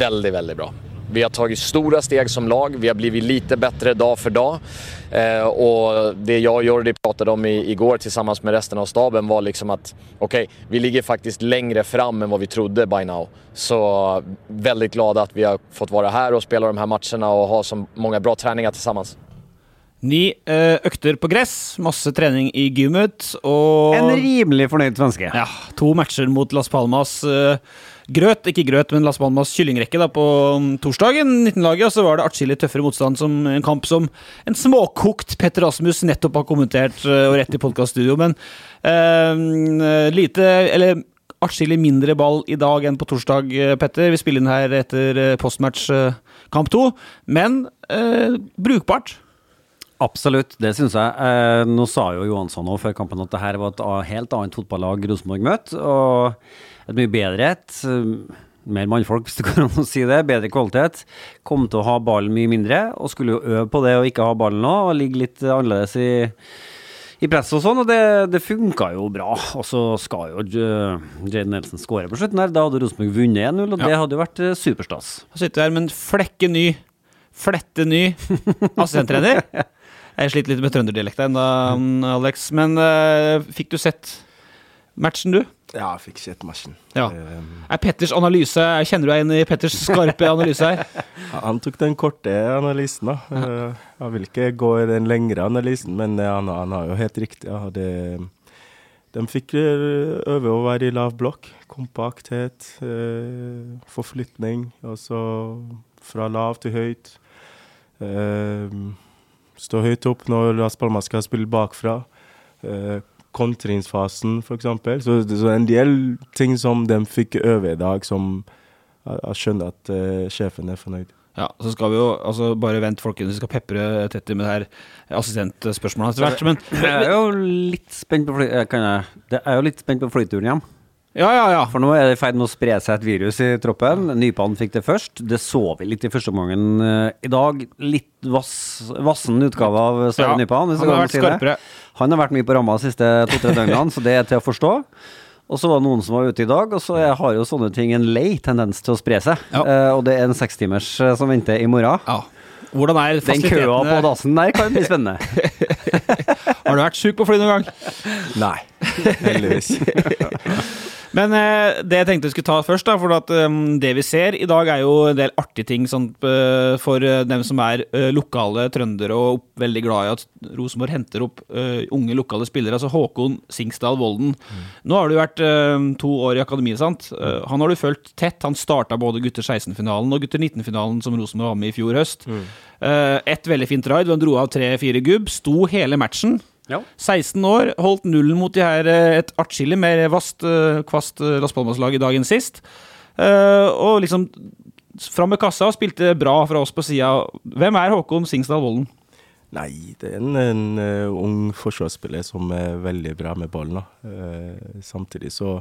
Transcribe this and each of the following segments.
Väldigt, veldig bra. Vi har tatt store steg som lag. Vi har blivit lite bedre dag for dag. Eh, og det jeg og Jordi pratet om i, i går sammen med resten av staben var liksom at ok, vi ligger faktisk lenger fram enn hva vi trodde by now. Så veldig glad at vi har fått være her og spille de her matchene og ha så mange bra treninger sammen. Ni eh, økter på gress, masse trening i gymmet og En rimelig fornøyd svenske. Ja, to matcher mot Las Palmas. Eh, grøt, ikke grøt, men Las Palmas kyllingrekke da, på um, torsdagen. 19-laget, og så var det atskillig tøffere motstand som en kamp som en småkokt Petter Rasmus nettopp har kommentert uh, og rett i podkaststudio. Men uh, lite Eller atskillig mindre ball i dag enn på torsdag, Petter. Vi spiller inn her etter postmatch uh, kamp to, men brukbart. Absolutt, det syns jeg. Eh, nå sa jo Johansson òg før kampen at det her var et helt annet fotballag Rosenborg møtte. Og et mye bedre et. Mer mannfolk, hvis det går an å si det. Bedre kvalitet. Kom til å ha ballen mye mindre, og skulle jo øve på det å ikke ha ballen nå, og ligge litt annerledes i, i presset og sånn, og det, det funka jo bra. Og så skal jo Jaden Nelson skåre på slutten her. Da hadde Rosenborg vunnet 1-0, og ja. det hadde jo vært superstas. Han sitter her med en flekke ny, flette ny assistenttrener. Jeg sliter litt med trønderdialekta ennå, Alex. Men uh, fikk du sett matchen, du? Ja, jeg fikk sett matchen. Ja. Um, er Petters analyse Kjenner du deg inn i Petters skarpe analyse her? han tok den korte analysen, da. Ja. Jeg vil ikke gå i den lengre analysen, men uh, han, han, har jo helt riktig. Ja. Det, de fikk øve å være i lav blokk. Kompakthet, forflytning. Altså fra lav til høyt. Stå høyt opp når Las Palmas skal spille bakfra. Eh, kontringsfasen, f.eks. Så, så en del ting som de fikk øve i dag, som jeg skjønner at uh, sjefen er fornøyd. Ja, så skal vi jo altså Bare vent, folkens. Vi skal pepre Tetti med det her assistentspørsmålet etter hvert. Men jeg er jo litt spent på, fly, kan jeg, det er jo litt spent på flyturen hjem. Ja, ja, ja. For nå er det i ferd med å spre seg et virus i troppen. Nypan fikk det først. Det så vi litt i første omgang uh, i dag. Litt vass, vassen utgave av Sverre ja, Nypan. Han har vært skarpere. Han har vært mye på ramma de siste to-tre døgnene, så det er til å forstå. Og så var det noen som var ute i dag, og så har jo sånne ting en lei tendens til å spre seg. Ja. Uh, og det er en sekstimers uh, som venter i morgen. Ja. Hvordan er fasilitetene Den køa på dassen der kan bli spennende. har du vært sjuk på fly noen gang? Nei, heldigvis. Men eh, det jeg tenkte vi skulle ta først, da, for at, um, det vi ser i dag, er jo en del artige ting sånn, uh, for uh, dem som er uh, lokale trøndere og veldig glad i at Rosenborg henter opp unge lokale spillere. Altså Håkon Singsdal Volden. Mm. Nå har du vært to år i akademiet, sant. han har du fulgt tett. Han starta både gutter 16-finalen og gutter 19-finalen som Rosenborg var med i fjor høst. Mm. et veldig fint raid, hvor han dro av tre-fire gubb. Sto hele matchen. Ja. 16 år, holdt nullen mot de her eh, et atskillig mer vast, eh, kvast eh, Las Palmas-lag i dag enn sist. Og liksom fram med kassa og spilte bra fra oss på sida. Hvem er Håkon Singsdal Volden? Nei, det er en, en uh, ung forsvarsspiller som er veldig bra med ballen. Uh, samtidig så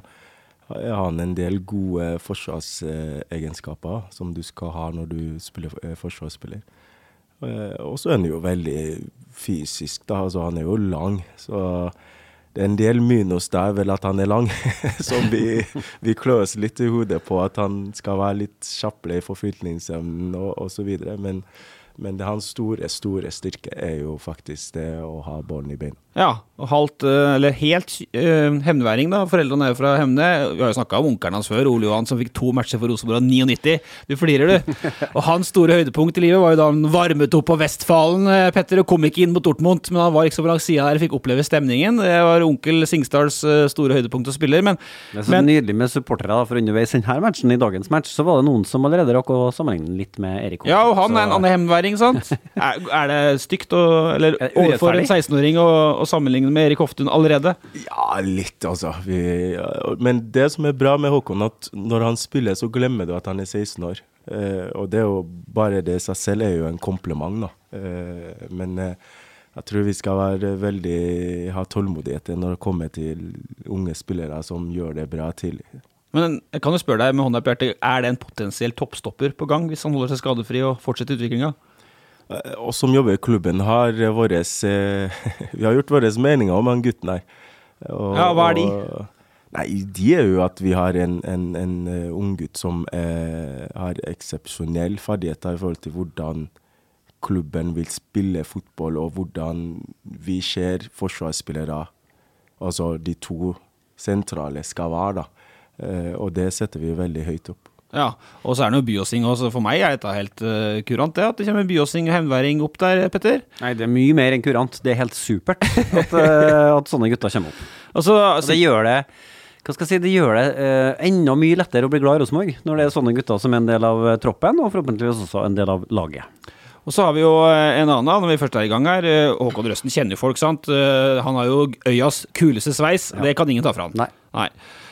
har han en del gode forsvarsegenskaper som du skal ha når du spiller forsvarsspiller. Og så er han jo veldig fysisk, da. Altså, han er jo lang. Så det er en del minus der, vel at han er lang. Som vi, vi klør oss litt i hodet på, at han skal være litt kjappere i forflytningsevnen og osv. Men men det hans store, store styrke er jo faktisk det å ha ballen i beina. Ja, halvt, eh, eller helt uh, hemneværing, da. Foreldrene er jo fra Hemne. Vi har jo snakka om onkelen hans før, Ole Johan, som fikk to matcher for Rosenborg av 99. Du flirer, du. og hans store høydepunkt i livet var jo da han varmet opp på Vestfalen, eh, Petter, og kom ikke inn mot Dortmund, men han var liksom på langs sida der og fikk oppleve stemningen. Det var onkel Singsdals store høydepunkt å spille, men Det er så men, nydelig med supportere, for underveis denne matchen, i dagens match, så var det noen som allerede rakk å sammenligne litt med Erik. Ja, og han er en annen hemneværing sant? Er, er det stygt å, eller Er overfor en 16-åring å, å sammenligne med Erik Hoftun allerede? Ja, litt, altså. Vi, men det som er bra med Håkon, at når han spiller, så glemmer du at han er 16 år. Eh, og det er jo bare det i seg selv er jo en kompliment, da. Eh, men eh, jeg tror vi skal være veldig ha tålmodighet når det kommer til unge spillere som gjør det bra tidlig. Men jeg kan jo spørre deg med hånda på hjertet, er det en potensiell toppstopper på gang hvis han holder seg skadefri og fortsetter utviklinga? Eh, oss som jobber i klubben, har våres, eh, vi har gjort våre meninger om han gutten her. Og- Ja, hva er de? Nei, de er jo at vi har en, en, en eh, unggutt som eh, har eksepsjonell ferdigheter i forhold til hvordan klubben vil spille fotball, og hvordan vi ser forsvarsspillere, altså de to sentrale, skal være. da. Eh, og det setter vi veldig høyt opp. Ja, og så er det jo Byåsing også. For meg er dette helt uh, kurant, det. At det kommer Byåsing og Hemværing opp der, Petter. Nei, det er mye mer enn kurant. Det er helt supert at, uh, at sånne gutter kommer opp. Og så, Og det gjør det hva skal jeg si, det gjør det uh, enda mye lettere å bli glad i Rosenborg når det er sånne gutter som er en del av troppen, og forhåpentligvis også en del av laget. Og så har vi jo en annen, når vi først er i gang her. Håkon Røsten kjenner folk, sant. Han har jo øyas kuleste sveis. Det kan ingen ta fra han. Nei.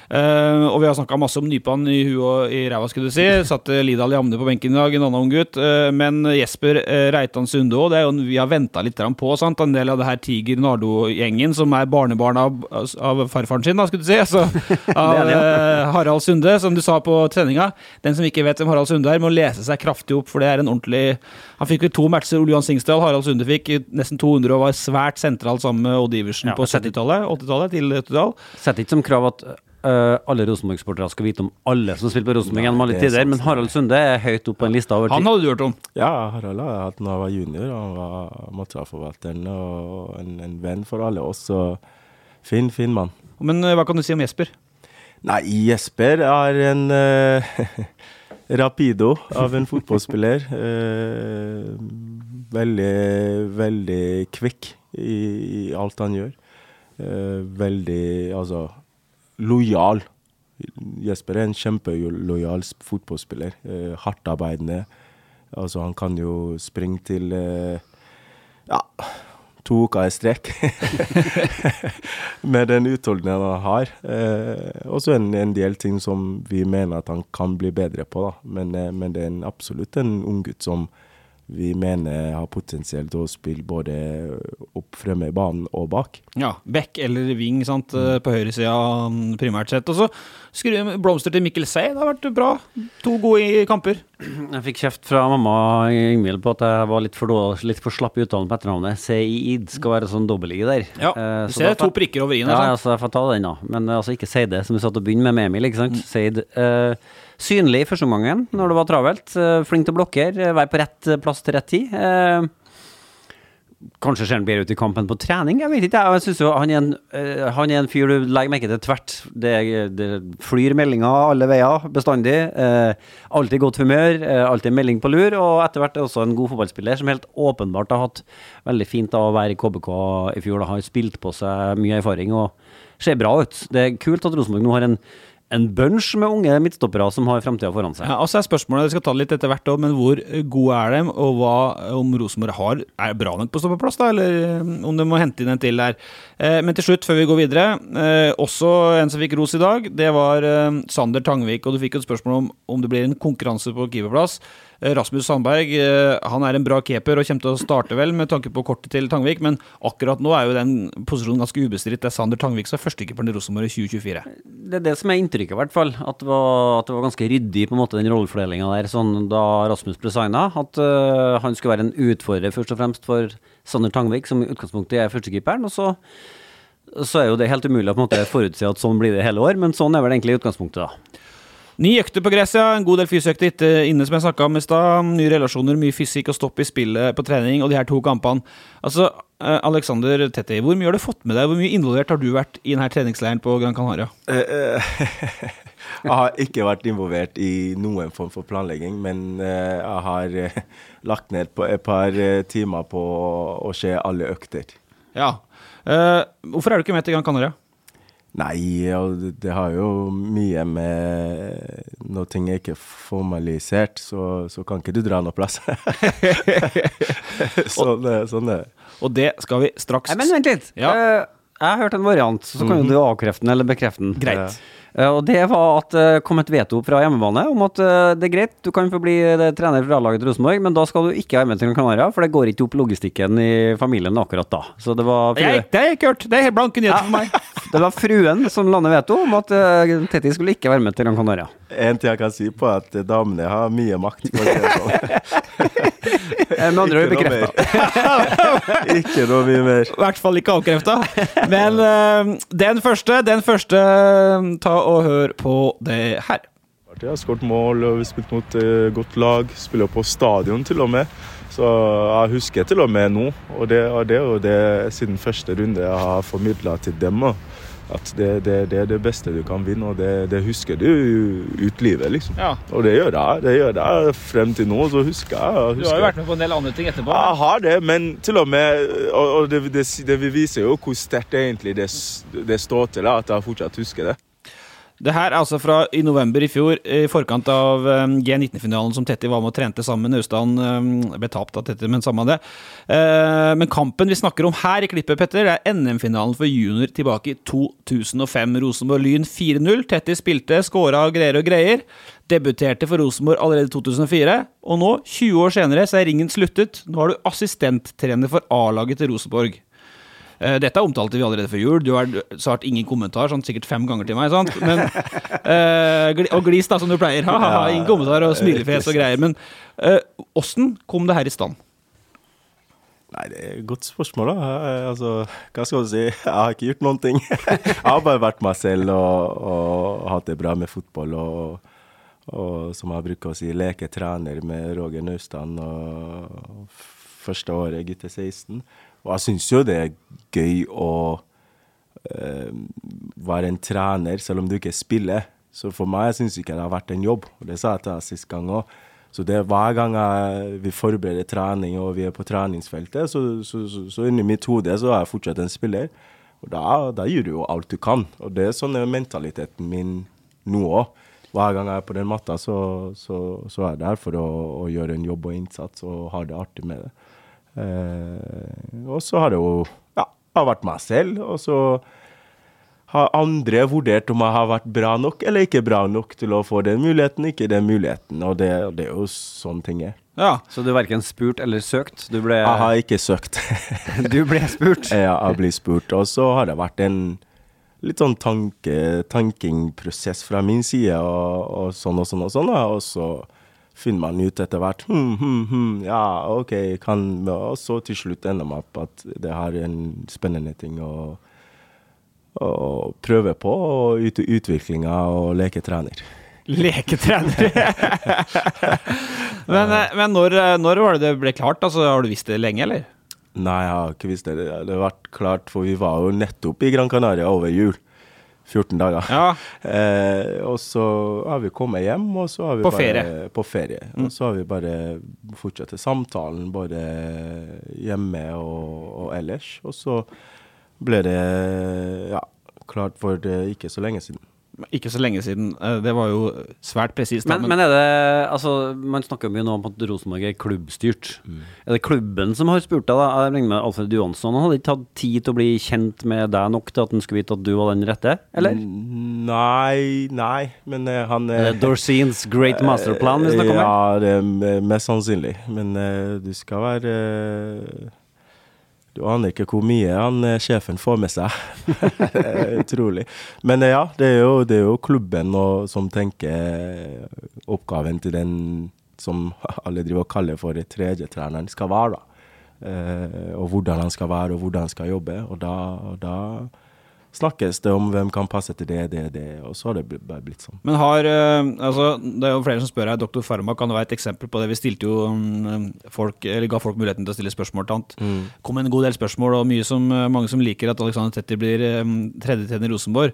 Eh, og vi har snakka masse om nypan i huet og i ræva, skulle du si. Satte Lidal Jamne på benken i dag, en annen ung gutt. Uh, men Jesper uh, Reitan Sunde òg, det er jo vi har venta litt på. Sant? En del av det her Tiger Nardo-gjengen, som er barnebarn av, av farfaren sin, da, skulle du si. Altså, av eh, Harald Sunde, som du sa på treninga. Den som ikke vet hvem Harald Sunde er, må lese seg kraftig opp, for det er en ordentlig Han fikk vel to matcher, Ole Johan Singsdal. Harald Sunde fikk nesten 200 og var svært sentral sammen med Odd Iversen Ja, på 70-tallet. 80-tallet til 80-tall. Setter ikke som krav at eh, alle Rosenborg-sportere skal vite om alle som spiller på Rosenborg gjennom alle er tider, sant. men Harald Sunde er høyt opp på en liste over tid. Han hadde du hørt om. Ja, Harald har jeg hatt da jeg var junior. Han var materialforvalteren og en, en venn for alle oss. Og fin, fin mann. Men uh, hva kan du si om Jesper? Nei, Jesper er en uh, rapido av en fotballspiller. Eh, veldig, veldig kvikk i, i alt han gjør. Eh, veldig, altså, lojal. Jesper er en kjempelojal sp- fotballspiller. Eh, Hardtarbeidende. Altså, han kan jo springe til eh, ja, to uker i strekk. Med den utholdenheten han har. Eh, og så en, en del ting som vi mener at han kan bli bedre på, da. Men, eh, men det er en, absolutt en unggutt som vi mener har potensielt å spille både opp fremme i banen og bak. Ja, back eller Wing sant, mm. på høyresida primært sett. Og så blomster til Mikkel Sey. Det har vært bra. To gode kamper. Jeg fikk kjeft fra mamma Ingvild på at jeg var litt for, dårlig, litt for slapp i uttalen på etternavnet. Seid skal være sånn dobbel-i der. Ja, Eh, Du ser to prikker over i-en. Ja, her, altså, jeg får ta den, da. Men eh, altså, ikke Seide, som vi satt og begynte med med Emil. ikke sant? Seid. Uh, synlig i første omgangen når det var travelt. Uh, flink til å blokkere, eh, være på rett eh, plass til rett tid. Eh, Kanskje ser han bedre ut i kampen på trening, jeg vet ikke. jeg. Synes jo han er, en, eh, han er en fyr du legger merke til tvert. Det, det flyr meldinger alle veier, bestandig. Eh, alltid godt humør, eh, alltid melding på lur. Og etter hvert er også en god fotballspiller som helt åpenbart har hatt veldig fint av å være i KBK i fjor. Da har spilt på seg mye erfaring og ser bra ut. Det er kult at Rosenborg nå har en, en bunch med unge midtstoppere som har framtida foran seg. Ja, altså er spørsmålet, Vi skal ta det litt etter hvert, også, men hvor gode er de, og hva om Rosenborg har er bra nok på stoppeplass, da, eller eh, om de må hente inn en til der. Eh, men til slutt, før vi går videre, eh, også en som fikk ros i dag, det var eh, Sander Tangvik. Og du fikk et spørsmål om om det blir en konkurranse på keeperplass. Eh, Rasmus Sandberg eh, han er en bra keeper og kommer til å starte vel med tanke på kortet til Tangvik, men akkurat nå er jo den posisjonen ganske ubestridt. Det er Sander Tangvik som er førstekeeperen i Rosenborg i 2024. Det er det som er inntrykket, i hvert fall. At det var, at det var ganske ryddig, på en måte, den rollefordelinga der, sånn da Rasmus ble signa. At uh, han skulle være en utfordrer, først og fremst, for Sander Tangvik, som i utgangspunktet er førstekeeperen. Og så, så er jo det helt umulig å på en måte forutsi at sånn blir det hele år, men sånn er vel egentlig utgangspunktet, da. Ni økter på gresset, ja. En god del fysiøkter etter inne, som jeg snakka om i stad. Nye relasjoner, mye fysikk og stopp i spillet på trening, og de her to kampene. Altså, eh, Alexander Tetti, hvor mye har du fått med deg? Hvor mye involvert har du vært i denne treningsleiren på Gran Canaria? Eh, eh, jeg har ikke vært involvert i noen form for planlegging, men eh, jeg har eh, lagt ned på et par eh, timer på å se alle økter. Ja. Eh, hvorfor er du ikke med til Gran Canaria? Nei, det, har jo mye med Når ting er ikke formalisert, så, så kan ikke du dra noe plass. sånn, er- sånn er det. Og det skal vi straks Nei, men vent litt. Ja. Eh, jeg har hørt en variant, så kan jo du avkrefte den eller bekrefte den. Greit. Eh, og det var at det kom et veto fra hjemmebane om at eh, det er greit, du kan få bli eh, trener for A-laget til Rosenborg, men da skal du ikke være med til Gran Canaria, for det går ikke opp logistikken i familien akkurat da. Så det var, frue, det har jeg ikke hørt. Det er helt blanke nyheter for meg. det var fruen som landet veto om at Tetti skulle ikke være med til Gran Canaria. En ting jeg kan si på, at damene har mye makt. For det sånn. Eh, Med andre ord bekrefta. ikke noe mye mer. I hvert fall ikke avkrefta. Men eh, den første, den første Ta og hør på det her. Jeg har skåret mål og vi har spilt mot et godt lag. Spiller på stadion til og med. Så jeg husker til og med nå, og det, og det er jo det siden første runde jeg har formidla til dem. At det, det, det er det beste du kan vinne, og det, det husker du ut livet, liksom. Ja. Og det gjør jeg. Det gjør jeg frem til nå, så husker jeg. Du har jo vært med på en del andre ting etterpå. Jeg har det, men til og med Og, og det, det, det viser jo hvor sterkt egentlig det, s- det står til, at jeg fortsatt husker det. Det her er altså fra i november i fjor, i forkant av um, G19-finalen som Tetti var med og trente sammen Naustdal. Um, ble tapt av Tetti, men samme det. Eh, men kampen vi snakker om her i klippet, Petter, det er NM-finalen for junior tilbake i 2005. Rosenborg-Lyn 4-0. Tetti spilte, skåra og greier og greier. Debuterte for Rosenborg allerede i 2004. Og nå, 20 år senere, så er ringen sluttet. Nå er du assistenttrener for A-laget til Rosenborg. Eh, Dette omtalte vi allerede før jul. Du har svart ingen kommentar, sånn sikkert fem ganger til meg. sant? Men, eh, og glis, da, som du pleier. Ha, ha, ha, ingen kommentar og smilefjes og greier. Men åssen åssen kom det her i stand? Nei, det er et godt spørsmål, da. Altså, hva skal du si? Jeg har ikke gjort noen ting. Jeg har bare vært meg selv og, og hatt det bra med fotball. Og, og som jeg bruker å si, leketrener med Roger Naustdal første året gutte 16. Og jeg syns jo det er gøy å eh, være en trener, selv om du ikke spiller. Så for meg syns ikke det har vært en jobb, og det sa jeg til deg sist gang òg. Så det er hver gang jeg, vi forbereder trening og vi er på treningsfeltet, så, så, så, så inni mitt hode så er jeg fortsatt en spiller. Og da, da gjør du jo alt du kan. Og det er sånn er mentaliteten min nå òg. Hver gang jeg er på den matta, så, så, så er jeg der for å, å gjøre en jobb og innsats og ha det artig med det. Eh, og så har det jo ja, jeg har vært meg selv. Og så har andre vurdert om jeg har vært bra nok eller ikke bra nok til å få den muligheten, ikke den muligheten. Og det, det er jo sånn ting er. Ja, Så du verken spurt eller søkt? Du ble, Jeg har ikke søkt. du ble spurt? Ja, jeg blir spurt. Og så har det vært en litt sånn tanke, tankingprosess fra min side, og, og sånn og sånn og sånn. Og så finner man ut etter hvert hm, hm, hm, Ja, OK, kan Og så til slutt ender man opp at det er en spennende ting å, å prøve på, og ut, utviklinga og leketrener. leketrener. men eh, men når, eh, når var det det ble klart? Altså, har du visst det lenge, eller? Nei, jeg har ikke visst det. Det har vært klart, for vi var jo nettopp i Gran Canaria over jul. 14 dager. Ja. Eh, og så har vi kommet hjem, og så har vi På bare ferie. Mm. På ferie. Og så har vi bare fortsatt samtalen både hjemme og, og ellers. Og så ble det ja, klart for det ikke så lenge siden. Ikke så lenge siden. Eh, Det var jo svært presist. Men, men er det Altså, man snakker mye nå om at Rosenborg er klubbstyrt. Er det klubben som har spurt deg, da? Jeg regner med Alfred Johansson. Han hadde ikke hatt tid til å bli kjent med deg nok til at han skulle vite at du var den rette, eller? Mm, Nei, nei, men uh, han Er Dorsins great masterplan vi snakker om? her? Ja, det er mest sannsynlig. Men uh, du skal være eh, Du aner ikke hvor mye han eh, sjefen får med seg. Utrolig. Men eh, ja, det er jo, det er jo klubben og, som tenker eh, oppgaven til den som alle driver og kaller for tredjetreneren, skal være. da. Eh, og hvordan han skal være, og hvordan han skal jobbe. Og da, og da snakkes det om hvem kan passe til det, det, det. Og så har det bare blitt sånn. Men har eh, Altså, det er jo flere som spør her. Dr. Farma kan være et eksempel på det. Vi stilte jo mm, folk, eller ga folk muligheten til å stille spørsmål til han. kom en god del spørsmål, og mye som, eh, mange som liker at Alexander Tetti blir um, tredjetrener i Rosenborg.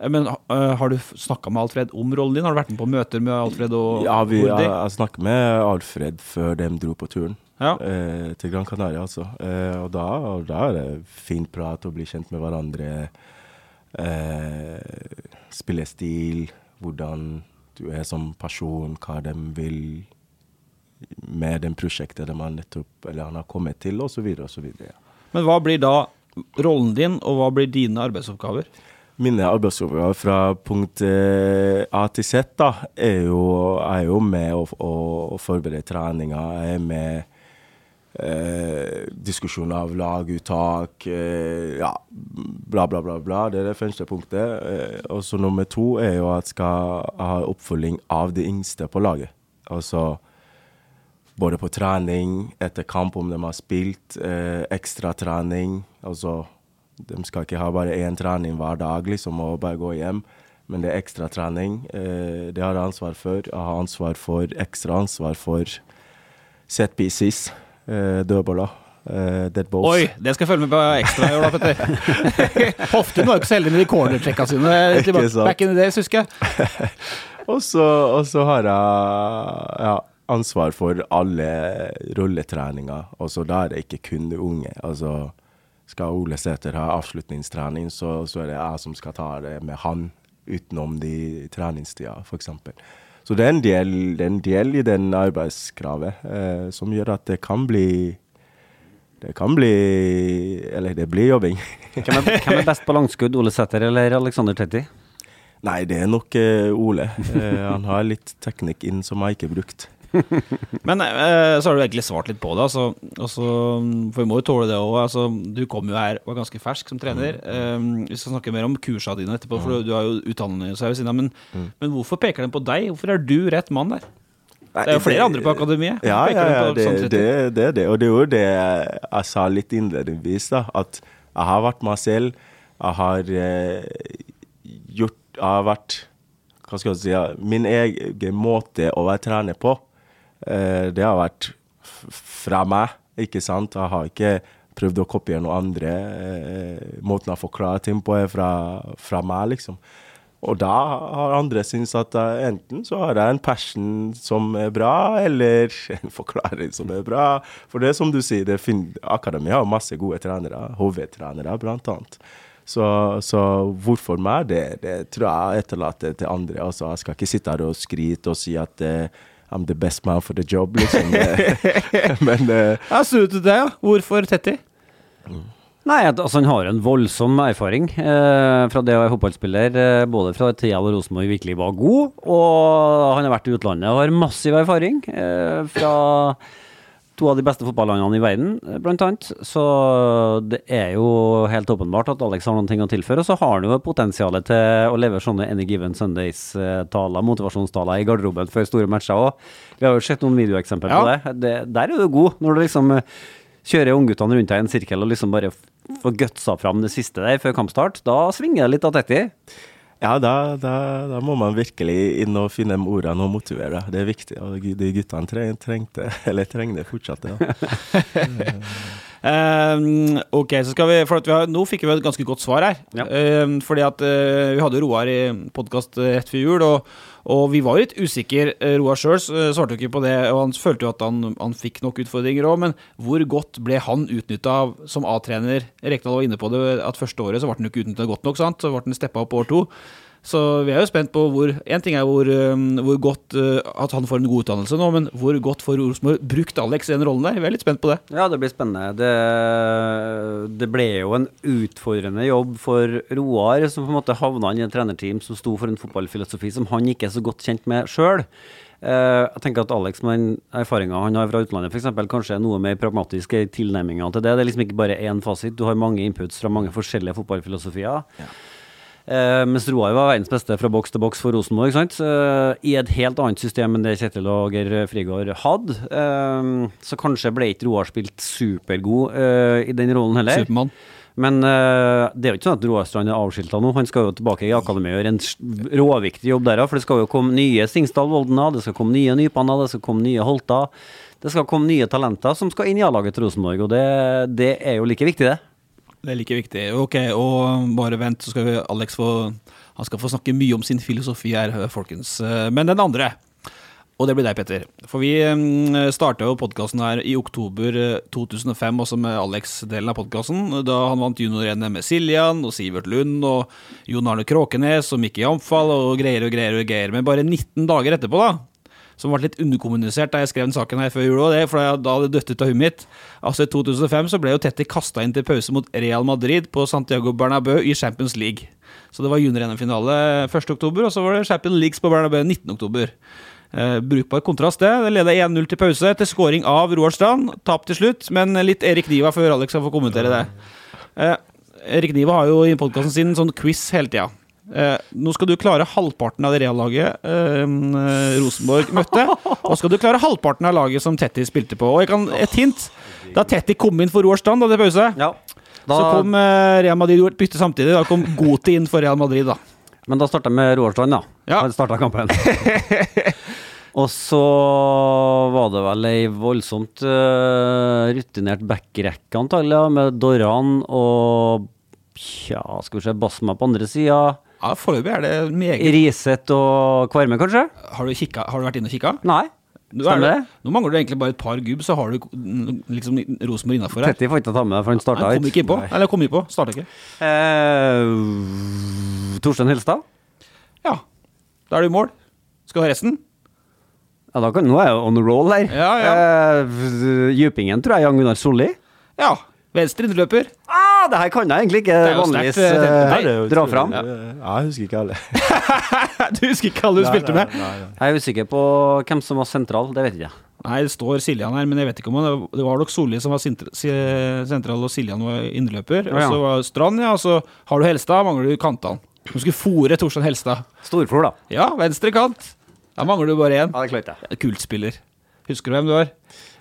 Eh, Men eh, har du snakka med Alfred om rollen din? Har du vært med på møter med Alfred og Ja, vi, har jeg, jeg snakket med Alfred før de dro på turen. Ja. Eh, til Gran Canaria, altså. Eh, og, da, og da er det fin prat å bli kjent med hverandre. Eh, spillestil, hvordan du er som person, hva de vil med det prosjektet de har nettopp eller han har kommet til, osv. osv. Ja. Men hva blir da rollen din, og hva blir dine arbeidsoppgaver? Mine arbeidsoppgaver fra punkt eh, A til Z da, er jo, er jo med å, å, å forberede treninger. Jeg er med eh, diskusjoner av laguttak, eh, ja, bla, bla, bla. bla. Det er det første punktet. Eh, og så nummer to er jo at skal ha oppfølging av de yngste på laget. Altså både på trening, etter kamp om de har spilt, eh, ekstratrening. Altså de skal ikke ha bare én trening hver dag liksom, og bare gå hjem. Men det er ekstratrening. Eh, det har jeg ansvar for. Jeg har ansvar for ekstra ansvar for set pieces, dødballer. Uh, dead balls. Oi, det skal jeg følge med på ekstra i år, da, Petter. Hoften var jo ikke så heldig med de cornertrekka sine back in the days, husker jeg. og, så, har jeg ja, ansvar for alle rulletreninger, og så da er det ikke kun de unge. Altså, skal Ole Sæter ha avslutningstrening, så, så, er det jeg som skal ta det med han utenom de treningstida, f.eks. Så det er, en del, er en del i den arbeidskravet eh, som gjør at det kan bli det kan bli Eller det blir jobbing. hvem, er, hvem, er, best på langskudd, Ole Sæter eller Alexander Tetti? Nei, det er nok uh, Ole. Uh, han har litt teknikk inn som jeg ikke har brukt. Men eh, så har du egentlig svart litt på det, altså, altså, for vi må jo tåle det òg. Altså, du kom jo her og var ganske fersk som trener. Mm. Um, vi skal snakke mer om kursene dine etterpå, for du, du har jo utdannelse her ved siden av. Men, mm. men, hvorfor peker den på deg? Hvorfor er du rett mann der? Det er jo flere andre på akademiet. Ja, ja, ja det, er det, det, det, Og det er jo det jeg sa litt innledningsvis, da. At jeg har vært meg selv. Jeg har eh, gjort Jeg har vært hva skal jeg si, min egen måte å være trener på. Eh, det har vært fra meg, ikke sant. Jeg har ikke prøvd å kopiere noen andre. Eh, måten å forklare ting på, er fra, fra meg, liksom. Og da har andre syntes at enten så har jeg en passion som er bra, eller en forklaring som er bra. For det er som du sier, det akademia har masse gode trenere, hovedtrenere blant annet. Så, så, hvorfor meg, det, det tror jeg etterlater til andre. Altså, jeg skal ikke sitte her og skryte og si at eh, I'm the best man for the job, liksom. Men uh, Jeg så ut det, ja. Hvorfor Tetti? Mm. Nei, altså Han har en voldsom erfaring eh, fra det å være fotballspiller. Eh, både fra tida da Rosenborg virkelig var god, og han har vært i utlandet og har massiv erfaring. Eh, fra to av de beste fotballandene i verden, eh, blant annet. Så det er jo helt åpenbart at Alex har noen ting å tilføre. Og så har han jo potensialet til å levere sånne Any Given Sundays-taler, motivasjonstaler, i garderoben før store matcher òg. Vi har jo sett noen videoeksempler ja. på det. det. Der er du god, når du liksom eh, kjører ungguttene rundt deg i en sirkel og liksom bare får gutsa fram det siste der før kampstart. Da svinger det litt av 30. Ja, da, da, da, må man virkelig inn og finne ordene og motivere. Det er viktig. Og de guttene treng, trengte, eller trenger det fortsatt. Ja. um, ok, så skal vi, for vi har, Nå fikk vi et ganske godt svar her. Ja. Um, fordi at uh, Vi hadde Roar i podkast rett før jul. og og vi var jo litt usikre. Eh, Roar sjøl eh, svarte jo ikke på det, og han følte jo at han, han fikk nok utfordringer òg. Men hvor godt ble han utnytta som A-trener? Rekdal var inne på det at første året så ble han jo ikke utnytta godt nok, sant? så ble han steppa opp år to. Så vi er jo spent på hvor En ting er hvor, hvor godt uh, at han får en god utdannelse nå, men hvor godt får Rosenborg brukt Alex i den rollen der? Vi er litt spent på det. Ja, det blir spennende. Det, det ble jo en utfordrende jobb for Roar, som på en måte havna i et trenerteam som sto for en fotballfilosofi som han ikke er så godt kjent med sjøl. Uh, jeg tenker at Alex med den erfaringa han har fra utlandet, f.eks., kanskje er noe mer pragmatisk i tilnærminga til det. Det er liksom ikke bare én fasit, du har mange inputs fra mange forskjellige fotballfilosofier. Ja. Uh, mens Roar var verdens beste fra boks til boks for Rosenborg. Uh, I et helt annet system enn det Kjetil og Geir Frigård hadde. Uh, så kanskje ble ikke Roar spilt supergod i den rollen heller. Supermann. Men det er jo ikke sånn at Roarstrand er avskilta nå. Han skal jo tilbake i akademiet og gjøre en råviktig jobb der. For det skal jo komme nye Stingstad Voldener, det skal komme nye Nypanna, det skal komme nye Holta. Det skal komme nye talenter som skal inn i A-laget til Rosenborg, og det, det er jo like viktig, det. Det er like viktig. Ok, og bare vent, så skal Alex få Han skal få snakke mye om sin filosofi her, folkens. Men den andre. Og det blir deg, Petter. For vi um, starta jo podkasten her i oktober eh, 2005, også med Alex-delen av podkasten. Da han vant junior-NM med Siljan og Sivert Lund og Jon Arne Kråkenes og Mikke Jamfall og greier og greier og greier. Men bare 19 dager etterpå, da, som ble litt underkommunisert da jeg skrev den saken her før jul, òg, for da hadde det dødd ut av huet mitt. Altså I 2005 så ble jo Tetti kasta inn til pause mot Real Madrid på Santiago Bernabeu i Champions League. Så det var junior-NM-finale 1.10, og så var det Champions Leagues på Bernabeu 19.10. Eh, brukbar kontrast, det. Det leda 1-0 til pause etter scoring av Roar Strand. Tap til slutt, men litt Erik Niva før Alex skal få kommentere det. Eh, Erik Niva har jo i podkasten sin sånn quiz hele tida. Eh, nå skal du klare halvparten av det reallaget eh, Rosenborg møtte. Og skal du klare halvparten av laget som Tetty spilte på. Og jeg kan, et hint. Da Tetty kom inn for Roar Strand, da pause, Ja. Da, så kom eh, Real Madrid og bytte samtidig. Da kom Goti inn for Real Madrid, da. men da starta jeg med Roar Strand, da. Ja. Han starta kampen. Og så var det vel ei voldsomt uh, rutinert backrekke, antagelig, med Doran og Tja, skal vi se, Basma på andre sida. Ja, Foreløpig er det meget Riset og Kvarme, kanskje? Har du, kikka, har du vært inne og kikka? Nei. Er Stemmer det-? Nå mangler du egentlig bare et par gubb, så har du liksom Rosenborg innafor her. Tetti får ikke ta med, for han starta Han kom ikke innpå. Eller kom innpå, starta ikke. Eh, Torstein Helstad? Ja, da er du i mål. Skal du ha resten? Ja, da kan, nå er jeg on the roll her. Ja, Eh, Djupingen tror jeg Jan Gunnar Solli. Ja. Venstre innløper. Ah, det her kan jeg egentlig ikke vanligvis Nei, jo dra fram. Ja, jeg husker ikke alle. du husker ikke alle du spilte med? Nei, nei, nei. Jeg er usikker på hvem som var sentral, det vet jeg ikke. Nei, det står Siljan her, men jeg vet ikke om han Det var nok Solli som var sentral, og Siljan var indreløper. Og så var Strand, ja. Og så har du Helstad, mangler du kantene. Du skulle fòre Torstein Helstad. Storflor, da. Ja, venstre kant. Da mangler du bare én. Ja, det klarte jeg. Kultspiller. Husker du hvem du var?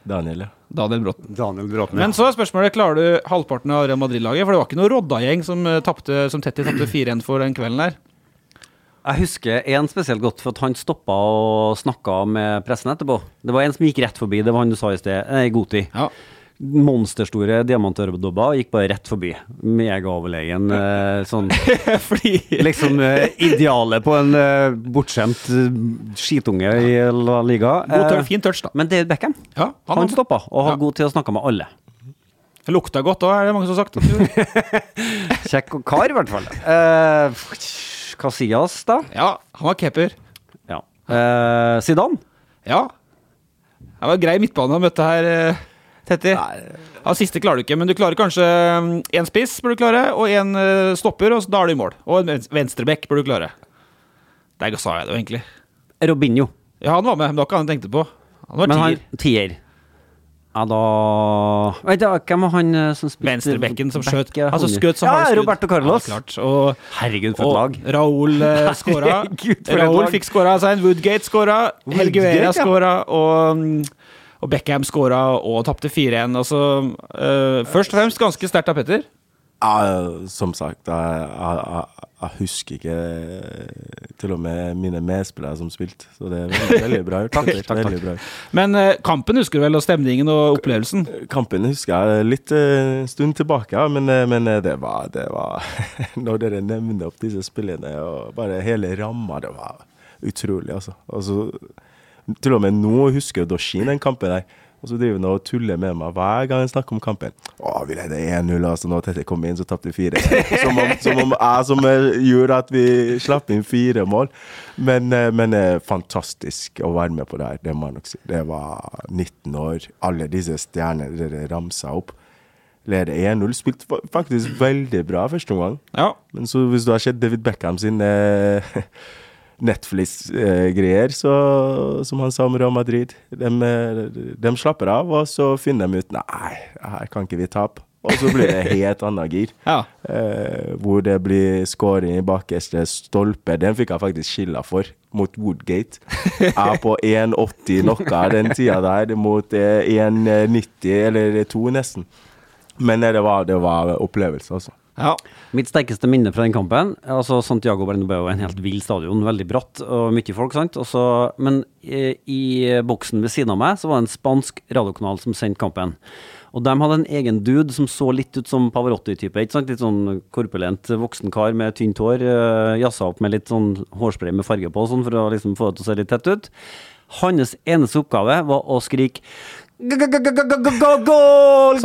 Daniel, ja. Daniel Bråten. Daniel Bråten. Men så er spørsmålet, klarer du halvparten av Real Madrid-laget? For det var ikke noe Rodda-gjeng som, eh, tapte- som Tetti tapte 4-1 for den kvelden der. Jeg husker en spesielt godt, for at han stoppa og snakka med pressen etterpå. Det var en som gikk rett forbi, det var han du sa i sted, eh, Goti. Ja. Monsterstore diamantøredobber gikk bare rett forbi. Megaoverlegen. Eh, sånn Fordi liksom eh, idealet på en eh, bortskjemt skitunge i La Liga. God tør, fin touch, da. men David Beckham, Ja, han, han, stoppa og har Ja. god til å snakke med alle. Det lukta godt òg, er det mange som har sagt. Kjekk og kar, i hvert fall. Eh, Casillas, da? Ja, han var keeper. Ja. Eh, Zidane? Ja. Det var grei midtbane å møte her, Tetti. Ja, siste klarer du ikke, men du klarer kanskje én spiss, bør du klare, og én stopper, og da er du i mål. Og en vens- venstrebekk bør du klare. Der sa jeg det jo egentlig. Robinho. Ja, han var med, men det var ikke han jeg tenkte på. Han var Men han tier. Ja, da Vet du, Hvem var han eh, som spilte Venstrebekken som skjøt. ja, Altså skjøt som Ja. Roberto Carlos. Ja. Og, Herregud, for et og lag. Raúl eh, skåra. Raúl fikk skåra seg en Woodgate skåra. Helge Vera skåra, og, mm, og Beckham skåra og tapte 4-1. Altså, uh, først og fremst ganske sterkt av Petter. Ja, som sagt, jeg, jeg, jeg, husker ikke eh, til og med mine medspillere som spilte, så det er veldig, veldig bra gjort. Takk, takk, takk, bra. Men uh, kampen husker du vel, og stemningen og opplevelsen? Kampen husker jeg litt uh, stund tilbake, ja, men, uh, men det var, det var Når dere nevner opp disse spillene og bare hele ramma, det var utrolig, altså. altså til og med nå husker jeg Doshin den kampen der. Og så driver han og tuller med meg hver gang han snakker om kampen. 'Å, vi leder 1-0, altså. Nå Tette kom inn, så tapte vi 4 Som om, som om jeg som eh, gjorde at vi slapp inn fire mål. Men, eh, men eh, fantastisk å være med på det her, det må jeg nok si. Det var 19 år, alle disse stjernene dere ramsa opp. Leder 1-0. Spilte faktisk veldig bra første omgang. Ja. Men så hvis du har sett David Beckham sin eh, Netflix-greier, så som han sa om Real Madrid de, eh, de slapper av, og så finner de ut Nei, her kan ikke vi tape. Og så blir det helt annet gir. ja. Eh, hvor det blir scoring i bakerste stolpe. Den fikk jeg faktisk skylda for, mot Woodgate. Jeg er på 1,80 noe den tida der, mot eh, 1,90 eller 2 nesten. Men eh, det var, det var opplevelse, altså. Ja. Mitt sterkeste minne fra den kampen altså Santiago Bernabeu er en helt vill stadion, veldig bratt og mye folk. sant? Også, men i, i boksen ved siden av meg så var det en spansk radiokanal som sendte kampen. Og de hadde en egen dude som så litt ut som Pavarotti-type. ikke sant? Litt sånn korpulent voksen kar med tynt hår. Uh, Jazza opp med litt sånn hårspray med farge på sånn for å liksom få det til å se litt tett ut. Hans eneste oppgave var å skrike Goal!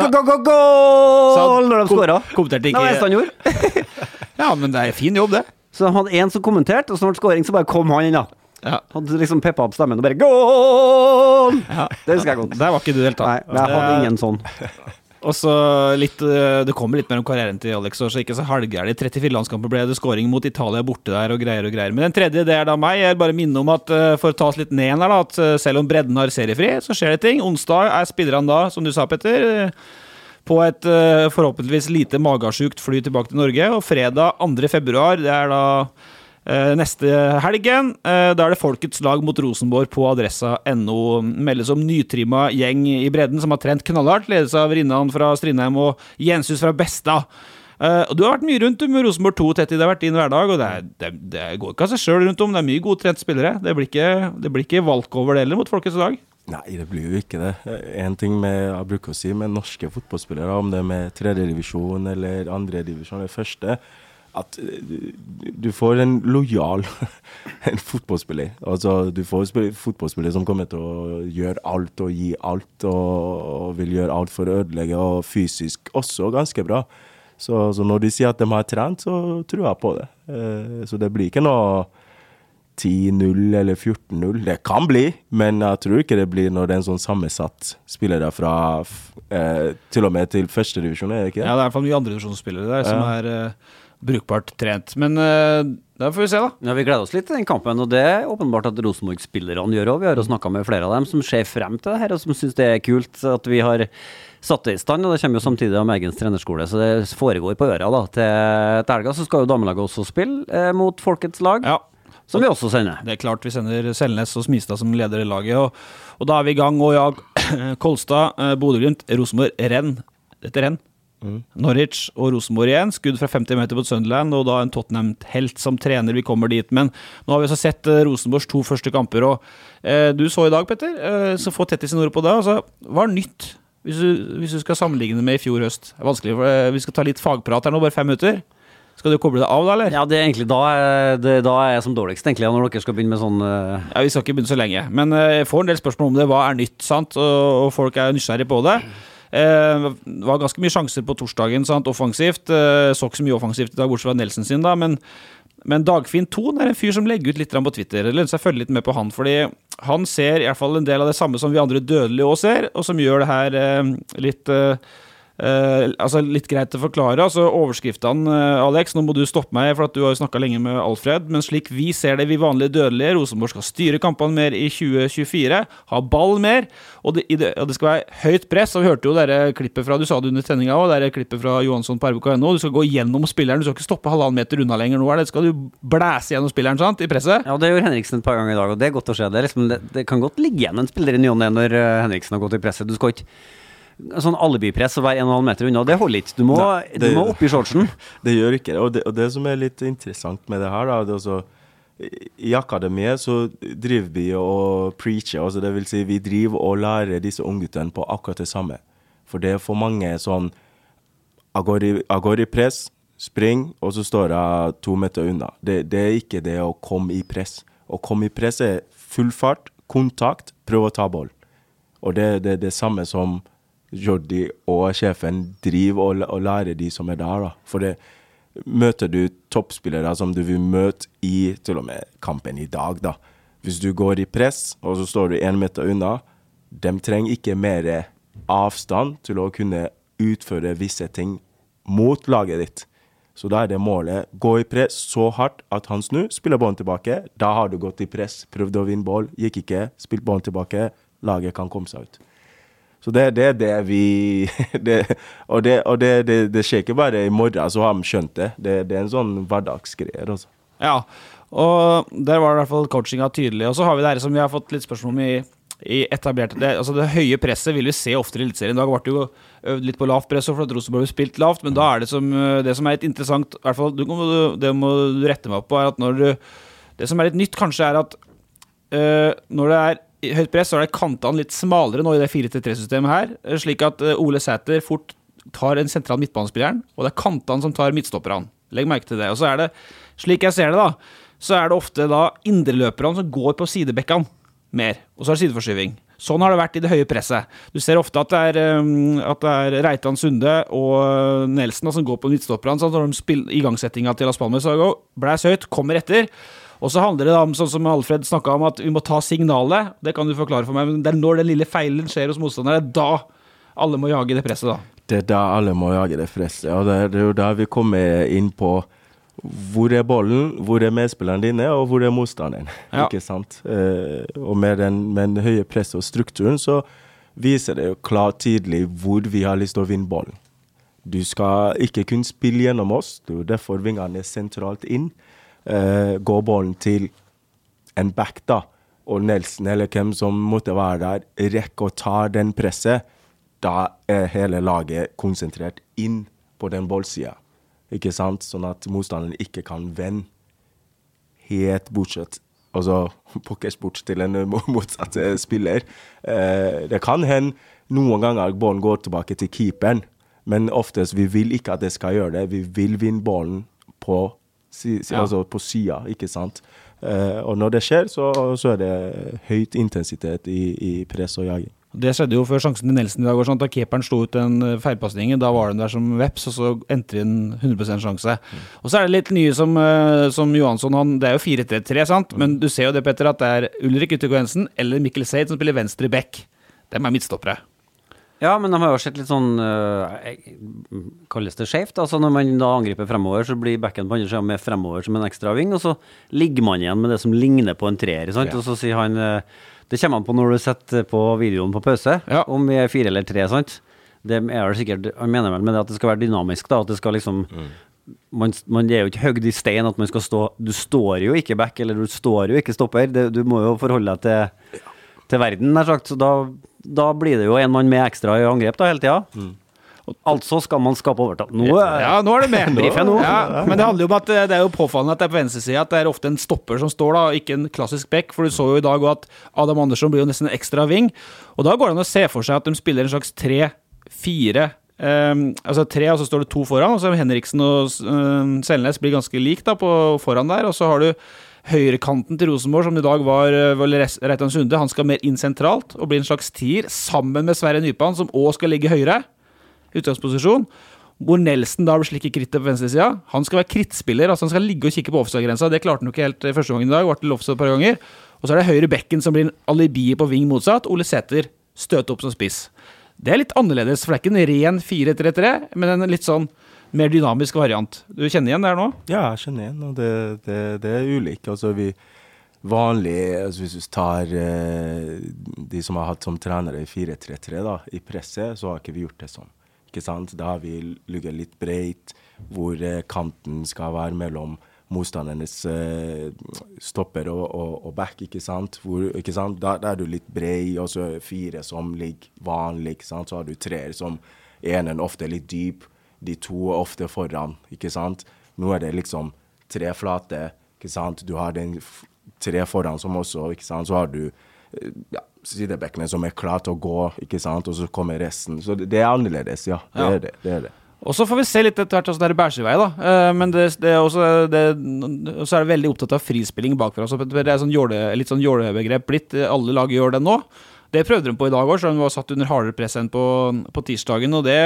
Goal! Når de skåra. Kommenterte Det var det eneste han gjorde. Ja, men det er fin jobb, det. Så han hadde én som kommenterte, og så når det skåring, så bare kom han inn, da. Ja. Hadde liksom peppa opp stemmen og bare Goal! Det husker jeg godt. Der var ikke du deltatt. Nei, jeg hadde ingen sånn. Og så litt eh, Det kommer litt mellom karrieren til Alex, og så ikke så halvgærent. 34 landskamper ble det scoring mot Italia borte der og greier og greier. Men den tredje, det er da meg. Jeg vil bare minne om at eh, for å ta oss litt ned her, da, at eh, selv om bredden har seriefri, så skjer det ting. Onsdag er spillerne da, som du sa, Petter. På et forhåpentligvis lite magesjukt fly tilbake til Norge. Og fredag 2. februar, det er da neste helgen. Eh, da er det Folkets lag mot Rosenborg på adressa.no. Meldes om nytrimma gjeng i bredden som har trent knallhardt. Ledes av Rinnan fra Strindheim og Jenshus fra Besta. Eh, og Du har vært mye rundt med Rosenborg 2 Tetti. Det har vært din hverdag. og Det, det, det går ikke av seg sjøl rundt om. Det er mye gode trente spillere. Det blir ikke, det blir ikke valkover det heller mot Folkets lag. Nei, det blir jo ikke det. En ting med, jeg bruker å si med norske fotballspillere, om det er med tredjedivisjon eller andredivisjon eller første, at du, du får en lojal en fotballspiller. Altså, du får en fotballspiller som kommer til å gjøre alt og gi alt, og, og vil gjøre alt for å ødelegge, og fysisk også ganske bra. Så, så når de sier at de har trent, så tror jeg på det. Eh, så det blir ikke noe 10-0 eller 14-0. Det kan bli, men jeg tror ikke det blir når det er en sånn sammensatt spillere fra eh, til og med til førstedivisjon, er det ikke Ja, det? Det er i hvert fall mye andredivisjonsspillere der som Ja. er eh, brukbart trent. Men uh, da får vi se, da. Ja, Vi gleder oss litt til den kampen, og det er åpenbart at Rosenborg-spillerne gjør òg. Vi har jo snakka med flere av dem som ser frem til det her, og som syns det er kult at vi har satt det i stand. Og det kommer jo samtidig av Mergens trenerskole, så det foregår på øra. da. Til, til helga så skal jo damelaget også spille eh, mot Folkets lag, Ja, som vi også sender. Det er klart vi sender Selnes og Smistad som leder i laget, og, og da er vi i gang. Og ja, Kolstad, eh, Bodø-Glimt, Rosenborg, Renn. Dette er Renn. Norwich og Rosenborg igjen. Skudd fra 50 meter mot Sunderland, og da en Tottenham-helt som trener. Vi kommer dit. Men nå har vi også sett eh, Rosenborgs to første kamper, og eh, du så i dag, Petter, eh, så få Tettis sine ord på det. Altså, hva er nytt, hvis du, hvis du skal sammenligne med i fjor høst? Det er vanskelig, for eh, vi skal ta litt fagprat her nå, bare fem minutter. Skal du koble deg av da, eller? Ja, det er egentlig da, det, da er jeg som dårligst, egentlig, når dere skal begynne med sånn uh... Ja, Vi skal ikke begynne så lenge, men eh, jeg får en del spørsmål om det. Hva er nytt? sant? Og, og folk er nysgjerrige på det. Eh, det var ganske mye sjanser på torsdagen sant? offensivt. Eh, så ikke så mye offensivt i dag, bortsett fra Nelson sin, da. Men, men Dagfinn Thon er en fyr som legger ut litt på Twitter. Det lønner seg å følge litt med på han, fordi han ser i hvert fall en del av det samme som vi andre dødelige òg ser, og som gjør det her eh, litt Eh, altså Litt greit å forklare. altså Overskriftene, uh, Alex, nå må du stoppe meg, for at du har jo snakka lenge med Alfred. Men slik vi ser det, vi vanlige dødelige, Rosenborg skal styre kampene mer i 2024. Ha ball mer. Og det, det, og det skal være høyt press. og Vi hørte jo dere klippet fra du sa det under tenninga òg, det er klippet fra Johansson på RBK.no. Du skal gå gjennom spilleren, du skal ikke stoppe halvannen meter unna lenger. Nå er det, skal du blæse gjennom spilleren sant, i presset. Ja, det gjorde Henriksen et par ganger i dag, og det er godt å se. Det, liksom, det, det kan godt ligge igjen en spiller i ny og ne når eh, Henriksen har gått i presset. Du skal ikke Sånn alibipress og være 1,5 meter unna, det holder ikke. Du må, Nei, du må opp i shortsen. Det gjør ikke det. Og det, og det som er litt interessant med det her, da, det er også I akademiet så driver vi og preacher, altså det vil si vi driver og lærer disse ungguttene på akkurat det samme. For det er for mange sånn Jeg går i, jeg går i press, spring, og så står jeg to meter unna. Det, det er ikke det å komme i press. Å komme i press er full fart, kontakt, prøve å ta ball. Og det er det, det samme som Jordi og sjefen driver og, og lærer de som er der. da. For det møter du toppspillere som du vil møte i til og med kampen i dag. da. Hvis du går i press, og så står du én meter unna, de trenger ikke mer avstand til å kunne utføre visse ting mot laget ditt. Så da er det målet. Gå i press så hardt at han snur, spiller ballen tilbake. Da har du gått i press, prøvd å vinne ball, gikk ikke, spilt ballen tilbake. Laget kan komme seg ut. Så det, det er det vi det, Og, det, og det, skjer ikke bare i morgen, så har de skjønt det. Det, er en sånn hverdagsgreier. Altså. Ja, og der var i hvert fall coachinga tydelig. Og så har vi det her som vi har fått litt spørsmål om i, i etablerte det, altså det høye presset vil vi se oftere i Eliteserien. I dag ble det jo øvd litt på lavt press, for at Rosenborg har spilt lavt, men da er det som, det som er litt interessant, i hvert fall du, det må du rette meg opp på, er at når du Det som er litt nytt, kanskje, er at øh, når det er i høyt press, så er det kantene litt smalere nå i det 4-3-systemet her, øh, slik at øh, Ole Sæter fort tar en sentral midtbanespilleren, og det er kantene som tar midtstopperne. Legg merke til det. Og så er det, slik jeg ser det, da, så er det ofte da indreløperne som går på sidebekkene. mer. Og så er det sideforskyving. Sånn har det vært i det høye presset. Du ser ofte at det er, um, at det er Reitan Sunde og Nelson som går på midtstopperne. Sånn, spiller igangsettinga til Las Palmas Blæs høyt, kommer etter. Og så handler det da om, sånn som Alfred snakka om, at vi må ta signalet. Det kan du forklare for meg, men det er når den lille feilen skjer hos motstanderen, er da alle må jage det presset, da. Det er da alle må jage det presset. Og det er, det er jo da vi kommer inn på hvor er ballen, hvor er medspillerne dine, og hvor er motstanderen. Ja. Ikke sant? Eh, og med den, med den høye presset og strukturen, så viser det jo klart tydelig hvor vi har lyst til å vinne ballen. Du skal ikke kun spille gjennom oss, det er jo derfor vingene er sentralt inn. Eh, gå ballen til en back, da, og Nelson eller hvem som måtte være der, rekker å ta den presset, da er hele laget konsentrert inn på den ballsida. Ikke sant? Sånn at motstanderen ikke kan vende helt bortsett Altså pokkers bort til en mo- motsatt eh, spiller. Eh, det kan hende noen ganger ballen går tilbake til keeperen, men oftest vi vil ikke at det skal gjøre det. Vi vil vinne ballen på, si, si- Ja. altså på sida, ikke sant. Uh, og når det skjer, så, så er det høyt intensitet i, i press og jaging. Det skjedde jo før sjansen til Nelson i dag. Sånn, da keeperen slo ut den eh, feilpasningen, da var den der som veps, og så endte det en 100% sjanse. Og så er det litt nye som, eh, som Johansson. Han, det er jo 4-3-3, sant? men du ser jo det, Petter, at det er Ulrik Yttergård Jensen eller Mikkel Seid som spiller venstre back. Dem er midtstoppere. Ja, men de har jo sett litt sånn uh, Kalles det skjevt? Altså når man da angriper fremover, så blir backen på andre sida med fremover som en ekstra ving, og så ligger man igjen med det som ligner på en treer. Sant? Og så sier han øh, Det kommer an på når du setter på videoen på pause, Ja. om vi er fire eller tre, sant? Det er vel sikkert Han mener vel med det at det skal være dynamisk, da. At det skal liksom man, man er jo ikke høgd i stein at man skal stå Du står jo ikke back, eller du står jo ikke stopper. Det, du må jo forholde deg til, til verden, nær sagt. Så da, da blir det jo en mann med ekstra i angrep da hele tida. Altså skal man skape overtall. Nå Ja, nå er det med. Ja, men det handler jo om at eh, det er jo påfallende at det er på venstresida at det er ofte en stopper som står, da, ikke en klassisk back. For du så jo i dag at Adam Andersson blir jo nesten en ekstra wing. Og da går det an å se for seg at de spiller en slags tre-fire. altså tre, og så står det to foran. Og så Henriksen og um, Selnes blir ganske lik da på foran der. Og så har du høyrekanten til Rosenborg, som i dag var eh, Reitan Sunde. Han skal mer inn sentralt og bli en slags tier, sammen med Sverre Nypan, som òg skal ligge høyere utgangsposisjon. Hvor Nelson da blir slik i krittet på venstresida. Han skal være krittspiller, altså han skal ligge og kikke på offside-grensa. Det klarte han jo ikke helt første gangen i dag. Ble til offside et par ganger. Og så er det høyre bekken som blir en alibi på ving motsatt. Ole Sæter støter opp som spiss. Det er litt annerledes, for det er ikke en ren 4-3-3, men en litt sånn mer dynamisk variant. Du kjenner igjen det her nå? Ja, jeg kjenner igjen, og det, det, det er ulikt. Altså, vi vanlig, altså hvis vi tar eh, de som har hatt som trenere i 4-3-3, da, i presset, så har ikke vi gjort det sånn. Ikke sant? Da har vi ligget litt breit, hvor eh, kanten skal være mellom motstandernes eh, stopper og, og, og back, ikke sant? Hvor, ikke sant? Da, da er du litt brei, og så fire som ligger vanlig, ikke sant? Så har du treer som enen ofte er litt dyp, de to er ofte foran, ikke sant? Nå er det liksom tre flate, ikke sant? Du har den tre foran som også, ikke sant? Så har du eh, ja, sidebekkene som er klare til å gå, ikke sant? Og så kommer resten. Så det, det er annerledes, ja. Det Ja. er det. det, er det. Og så får vi se litt etter hvert hvordan det er Bæsjevei, da. Eh, men det, det er også, det, så er det veldig opptatt av frispilling bakfra. Så det er sånn jåle, litt sånn jålebegrep blitt. Alle lag gjør det nå. Det prøvde de på i dag òg, så de var satt under hardere press enn på, på tirsdagen. Og det,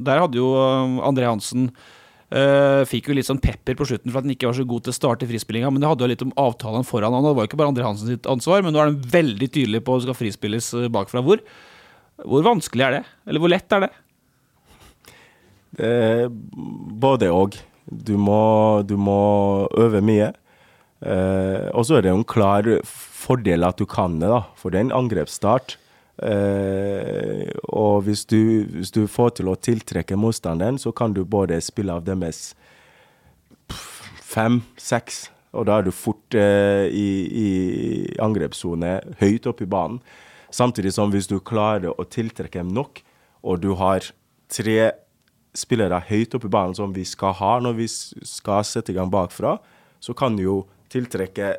der hadde jo eh, André Hansen Uh, Fikk jo litt sånn pepper på slutten for at han ikke var så god til å starte frispillinga, men det hadde jo litt om avtalen foran han. og Det var jo ikke bare André Hansen sitt ansvar, men nå er de veldig tydelige på at det skal frispilles eh, bakfra. Hvor, hvor vanskelig er det? Eller hvor lett er det? Det både og. Du du må øve mye. Eh, og så er det jo en klar fordel at du kan det, da, for det er en angrepsstart. Eh, og hvis du, hvis du får til å tiltrekke motstanderen, så kan du både spille av deres fem, seks, og da er du fort eh, i, i angrepssone høyt oppe i banen. Samtidig som hvis du klarer å tiltrekke dem nok, og du har tre spillere høyt oppe i banen som vi skal ha når vi skal sette i gang bakfra, så kan du jo tiltrekke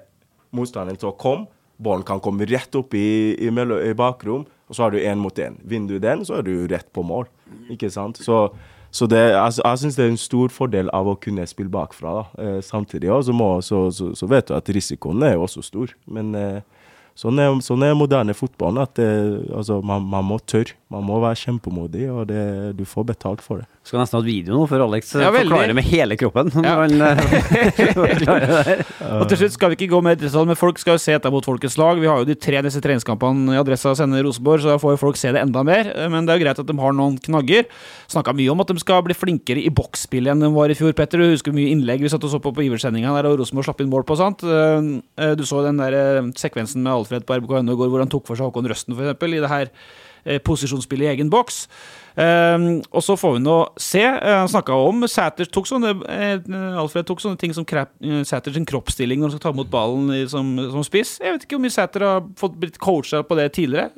motstanderen til å komme. Ballen kan komme rett opp i, i, i bakrom, og så har du én mot én. Vinner du den, så er du rett på mål. Ikke sant? Så, så det, jeg, jeg syns det er en stor fordel av å kunne spille bakfra. Eh, samtidig også, må, så, så, så vet du at risikoen er jo også stor. Men eh, sånn, er, sånn er moderne fotball. At det, altså, man, man, må tørre. Man må være kjempemodig, og det, du får betalt for det. Skal nesten ha et video nå, for Alex ja, forklarer med hele kroppen. Ja. Han, og til slutt skal vi ikke gå med detalj, men folk skal jo se etter mot Folkets lag. Vi har jo de tre neste treningskampene i Adressa sender Rosenborg, så da får jo folk se det enda mer. Men det er jo greit at de har noen knagger. Snakka mye om at de skal bli flinkere i boksspill enn de var i fjor, Petter. Du husker mye innlegg vi satt og så på på Iversendinga der, og Rosenborg slapp inn mål på. sant? Eh, eh, du så den der eh, sekvensen med Alfred på RBK går hvor han tok for seg Håkon Røsten, f.eks., i det her posisjonsspillet i egen boks. Uh, og så får vi nå se. Han uh, snakka om Sæter tok sånne uh, Alfred tok sånne ting som uh, Sæters kroppsstilling når han skal ta imot ballen som, som, spiss. Jeg vet ikke hvor mye Sæter har fått blitt coacha på det tidligere.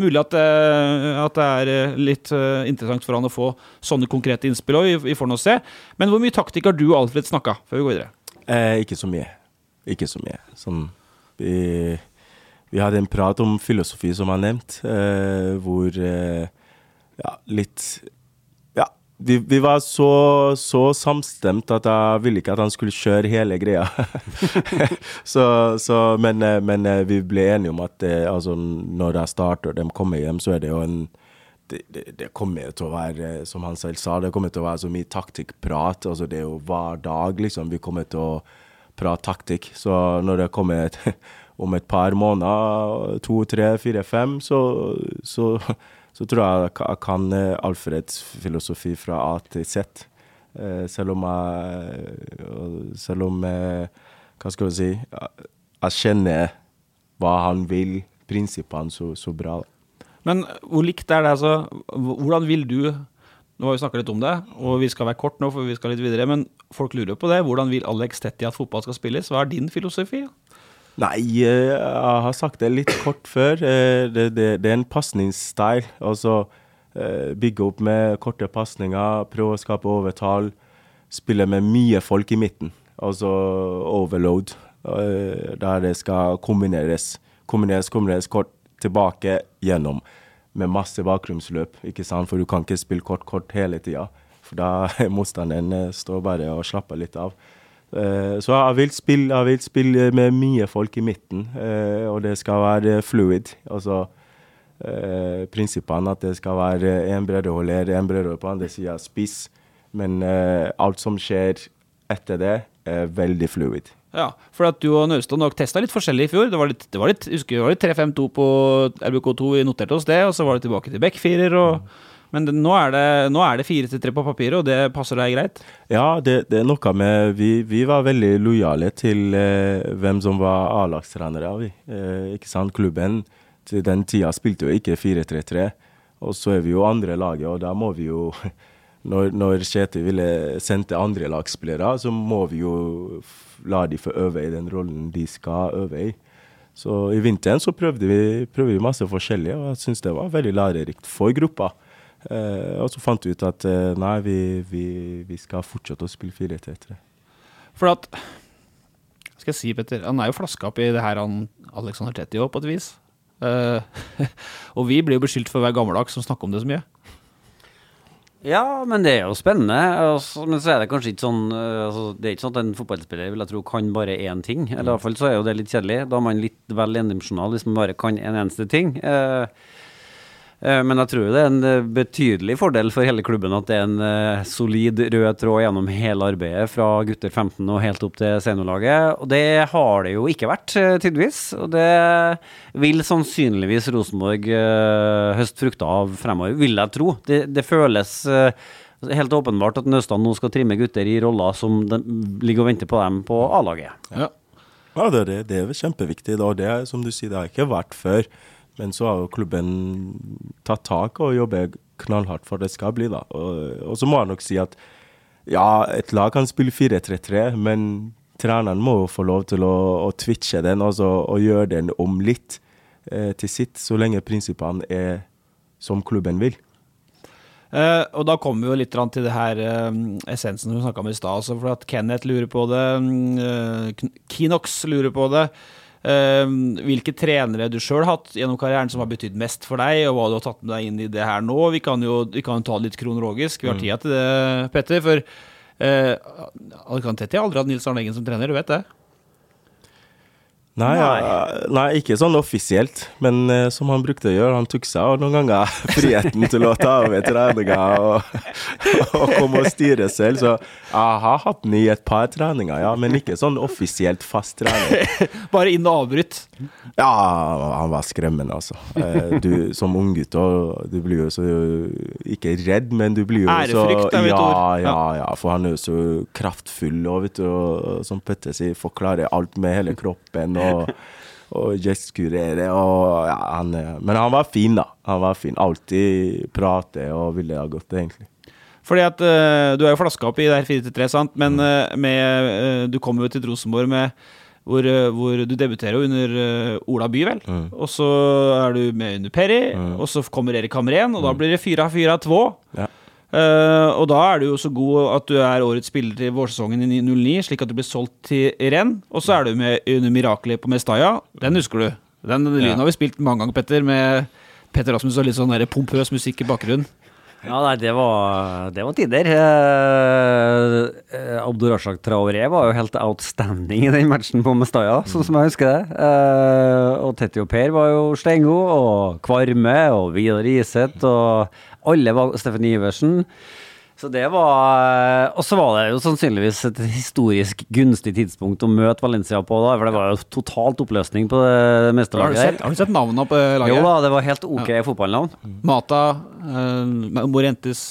mulig at, at, det er litt interessant for han å få sånne konkrete innspill òg. Vi, får nå se. Men hvor mye taktikk har du og Alfred snakka før vi går videre? ikke så mye. Ikke så mye. Sånn vi, vi hadde en prat om filosofi, som han nevnt, hvor ja, litt Ja, vi, vi var så, så, samstemt at jeg ville ikke at han skulle kjøre hele greia. så, så, men, eh, men, eh, vi ble enige om at det, altså, når jeg starter, de kommer hjem, så er det jo en det, det, det, kommer til å være, som han selv sa, det kommer til å være så mye taktikkprat. Altså det er jo hver dag, liksom. Vi kommer til å prate taktikk. Så når det kommer et, om et par måneder, to, tre, fire, fem, så, så så tror jeg jeg kan eh, Alfreds filosofi fra A til Z. Eh, selv om jeg Selv om Hva skal vi si Jeg kjenner hva han vil, prinsippene, så, så bra. Men hvor likt er det, altså? Hvordan vil du Nå har vi snakka litt om det, og vi skal være kort nå, for vi skal litt videre. Men folk lurer på det. Hvordan vil Alex Tetti at fotball skal spilles? Hva er din filosofi? Nei, eh, jeg har sagt det litt kort før. Eh, det, det, det er en pasningsstyle. Altså eh, bygge opp med korte pasninger, prøve å skape overtall. Spille med mye folk i midten. Altså overload. Der det skal kombineres. Kombineres, kombineres kort tilbake gjennom. Med masse bakgrunnsløp, ikke sant? for du kan ikke spille kort-kort hele tida. For da motstanderen står bare og slapper litt av. Eh, så jeg vil, spille, jeg vil, spille, med mye folk i midten, eh, og det skal være fluid. Altså eh, prinsippene at det skal være én breddeholder, én breddeholder på andre sida, spiss. Men alt som skjer etter det, er veldig fluid. Ja, for at du og Naustad nok testa litt forskjellig i fjor. Det var litt, det var litt, husker, det var litt 3-5-2 på RBK2 vi noterte oss det, og så var det tilbake til backfirer. og mm. Men det, nå er det, nå er det 4-3 på papiret, og det passer deg greit? Ja, det, det er noe med Vi, vi var veldig lojale til eh, hvem som var A-lagstrenere. Eh, ikke sant? Klubben til den tida spilte jo ikke 4-3-3. Og så er vi jo andre laget, og da må vi jo Når, når Kjetil ville sendte andre lagsspillere, så må vi jo la de få øve i den rollen de skal øve i. Så i vinteren så prøvde vi, prøvde vi masse forskjellige, og jeg syns det var veldig lærerikt for gruppa. Eh, og så fant vi ut at eh, nei, vi, vi, vi, skal fortsette å spille 4-3-3. For at skal jeg si, Petter, Han er jo flaska opp i det her han Alexander Tetti òg, på et vis. Uh, og vi blir jo beskyldt for å være gammeldags som snakker om det så mye. Ja, men det er jo spennende. Altså, men så er det kanskje ikke sånn altså, Det er ikke sånn at en fotballspiller vil jeg tro kan bare én ting. Eller i hvert fall så er jo det litt kjedelig. Da er man litt vel endimensjonal hvis man bare kan en eneste ting. Uh, Eh, men jeg tror det er en eh, betydelig fordel for hele klubben at det er en eh, solid rød tråd gjennom hele arbeidet, fra gutter 15 og helt opp til seniorlaget. Og det har det jo ikke vært, tydeligvis. Og det vil sannsynligvis Rosenborg høste frukter av fremover, vil jeg tro. Det, det føles helt åpenbart at Nøstad nå skal trimme gutter i roller som ligger og venter på dem på A-laget. Ja. ja, det, er, det er kjempeviktig. Og det er som du sier, det har ikke vært før. Men så har jo klubben tatt tak og jobber knallhardt for det skal bli, da. Og, og så må jeg nok si at ja, et lag kan spille 4-3-3, men treneren må jo få lov til å, å twitche den altså, og gjøre den om litt eh, til sitt, så lenge prinsippene er som klubben vil. Uh, og da kommer vi jo litt til det her uh, essensen vi snakka om i stad. For Kenneth lurer på det, uh, Kinox lurer på det. Ehm, hvilke trenere du sjøl har hatt gjennom karrieren som har betydd mest for deg, og hva du har tatt med deg inn i det her nå. Vi kan jo, vi kan ta det litt kronologisk. Vi har mm. tida til det, Petter. For uh, Alcantetti har aldri hatt Nils Arne Eggen som trener, du vet det? Nei, ja, nei, ikke sånn offisielt, men uh, som han brukte å gjøre. Han tok seg noen ganger friheten til å ta over treninger og, og komme og styre selv. Så jeg har hatt den i et par treninger, ja, men ikke sånn offisielt fast trening. Bare inn og avbryt? Ja, han var skremmende, altså. Uh, du, som unggutt du blir jo så ikke redd, men du blir jo Ærefrykt, så er mitt ord. Ja, ja, ja, for han er jo så kraftfull og, vet du, og som Petter sier, forklarer alt med hele kroppen og, og gestikulere. Og, ja, han, men han var fin, da. Han var fin. Alltid prate og ville ha gått, egentlig. Fordi at uh, Du er jo flaska opp i det her 4-3, sant? men uh, med, uh, du kommer jo til Rosenborg med hvor, hvor, du debuterer jo under Ola By, vel. Mm. Og så er du med under Perry, mm. og så kommer Erik Hamren, og da mm. blir det 4-4-2. Ja. Uh, og da er du jo så god at du er årets spiller i vårsesongen i 09, slik at du blir solgt til renn. Og så er du med under Miraklet på Mestaya. Den husker du. Den lyden ja. har vi spilt mange ganger, Petter, med Petter Rasmus og litt sånn der pompøs musikk i bakgrunnen. Ja, nei, det var, det var tider. Eh, eh Abdurashak Traoré var jo helt outstanding i den matchen på Mestaya, sånn som jeg husker det. Eh, og Tetty og Per var jo steingode, og Kvarme og Vidar Iseth og alle var Steffen Iversen. Så det var Og så var det jo sannsynligvis et historisk gunstig tidspunkt å møte Valencia på, da, for det var jo totalt oppløsning på det meste laget. Har, har du sett navnene på laget? Jo da, det var helt ok ja. fotballnavn. Mata, uh, Morientes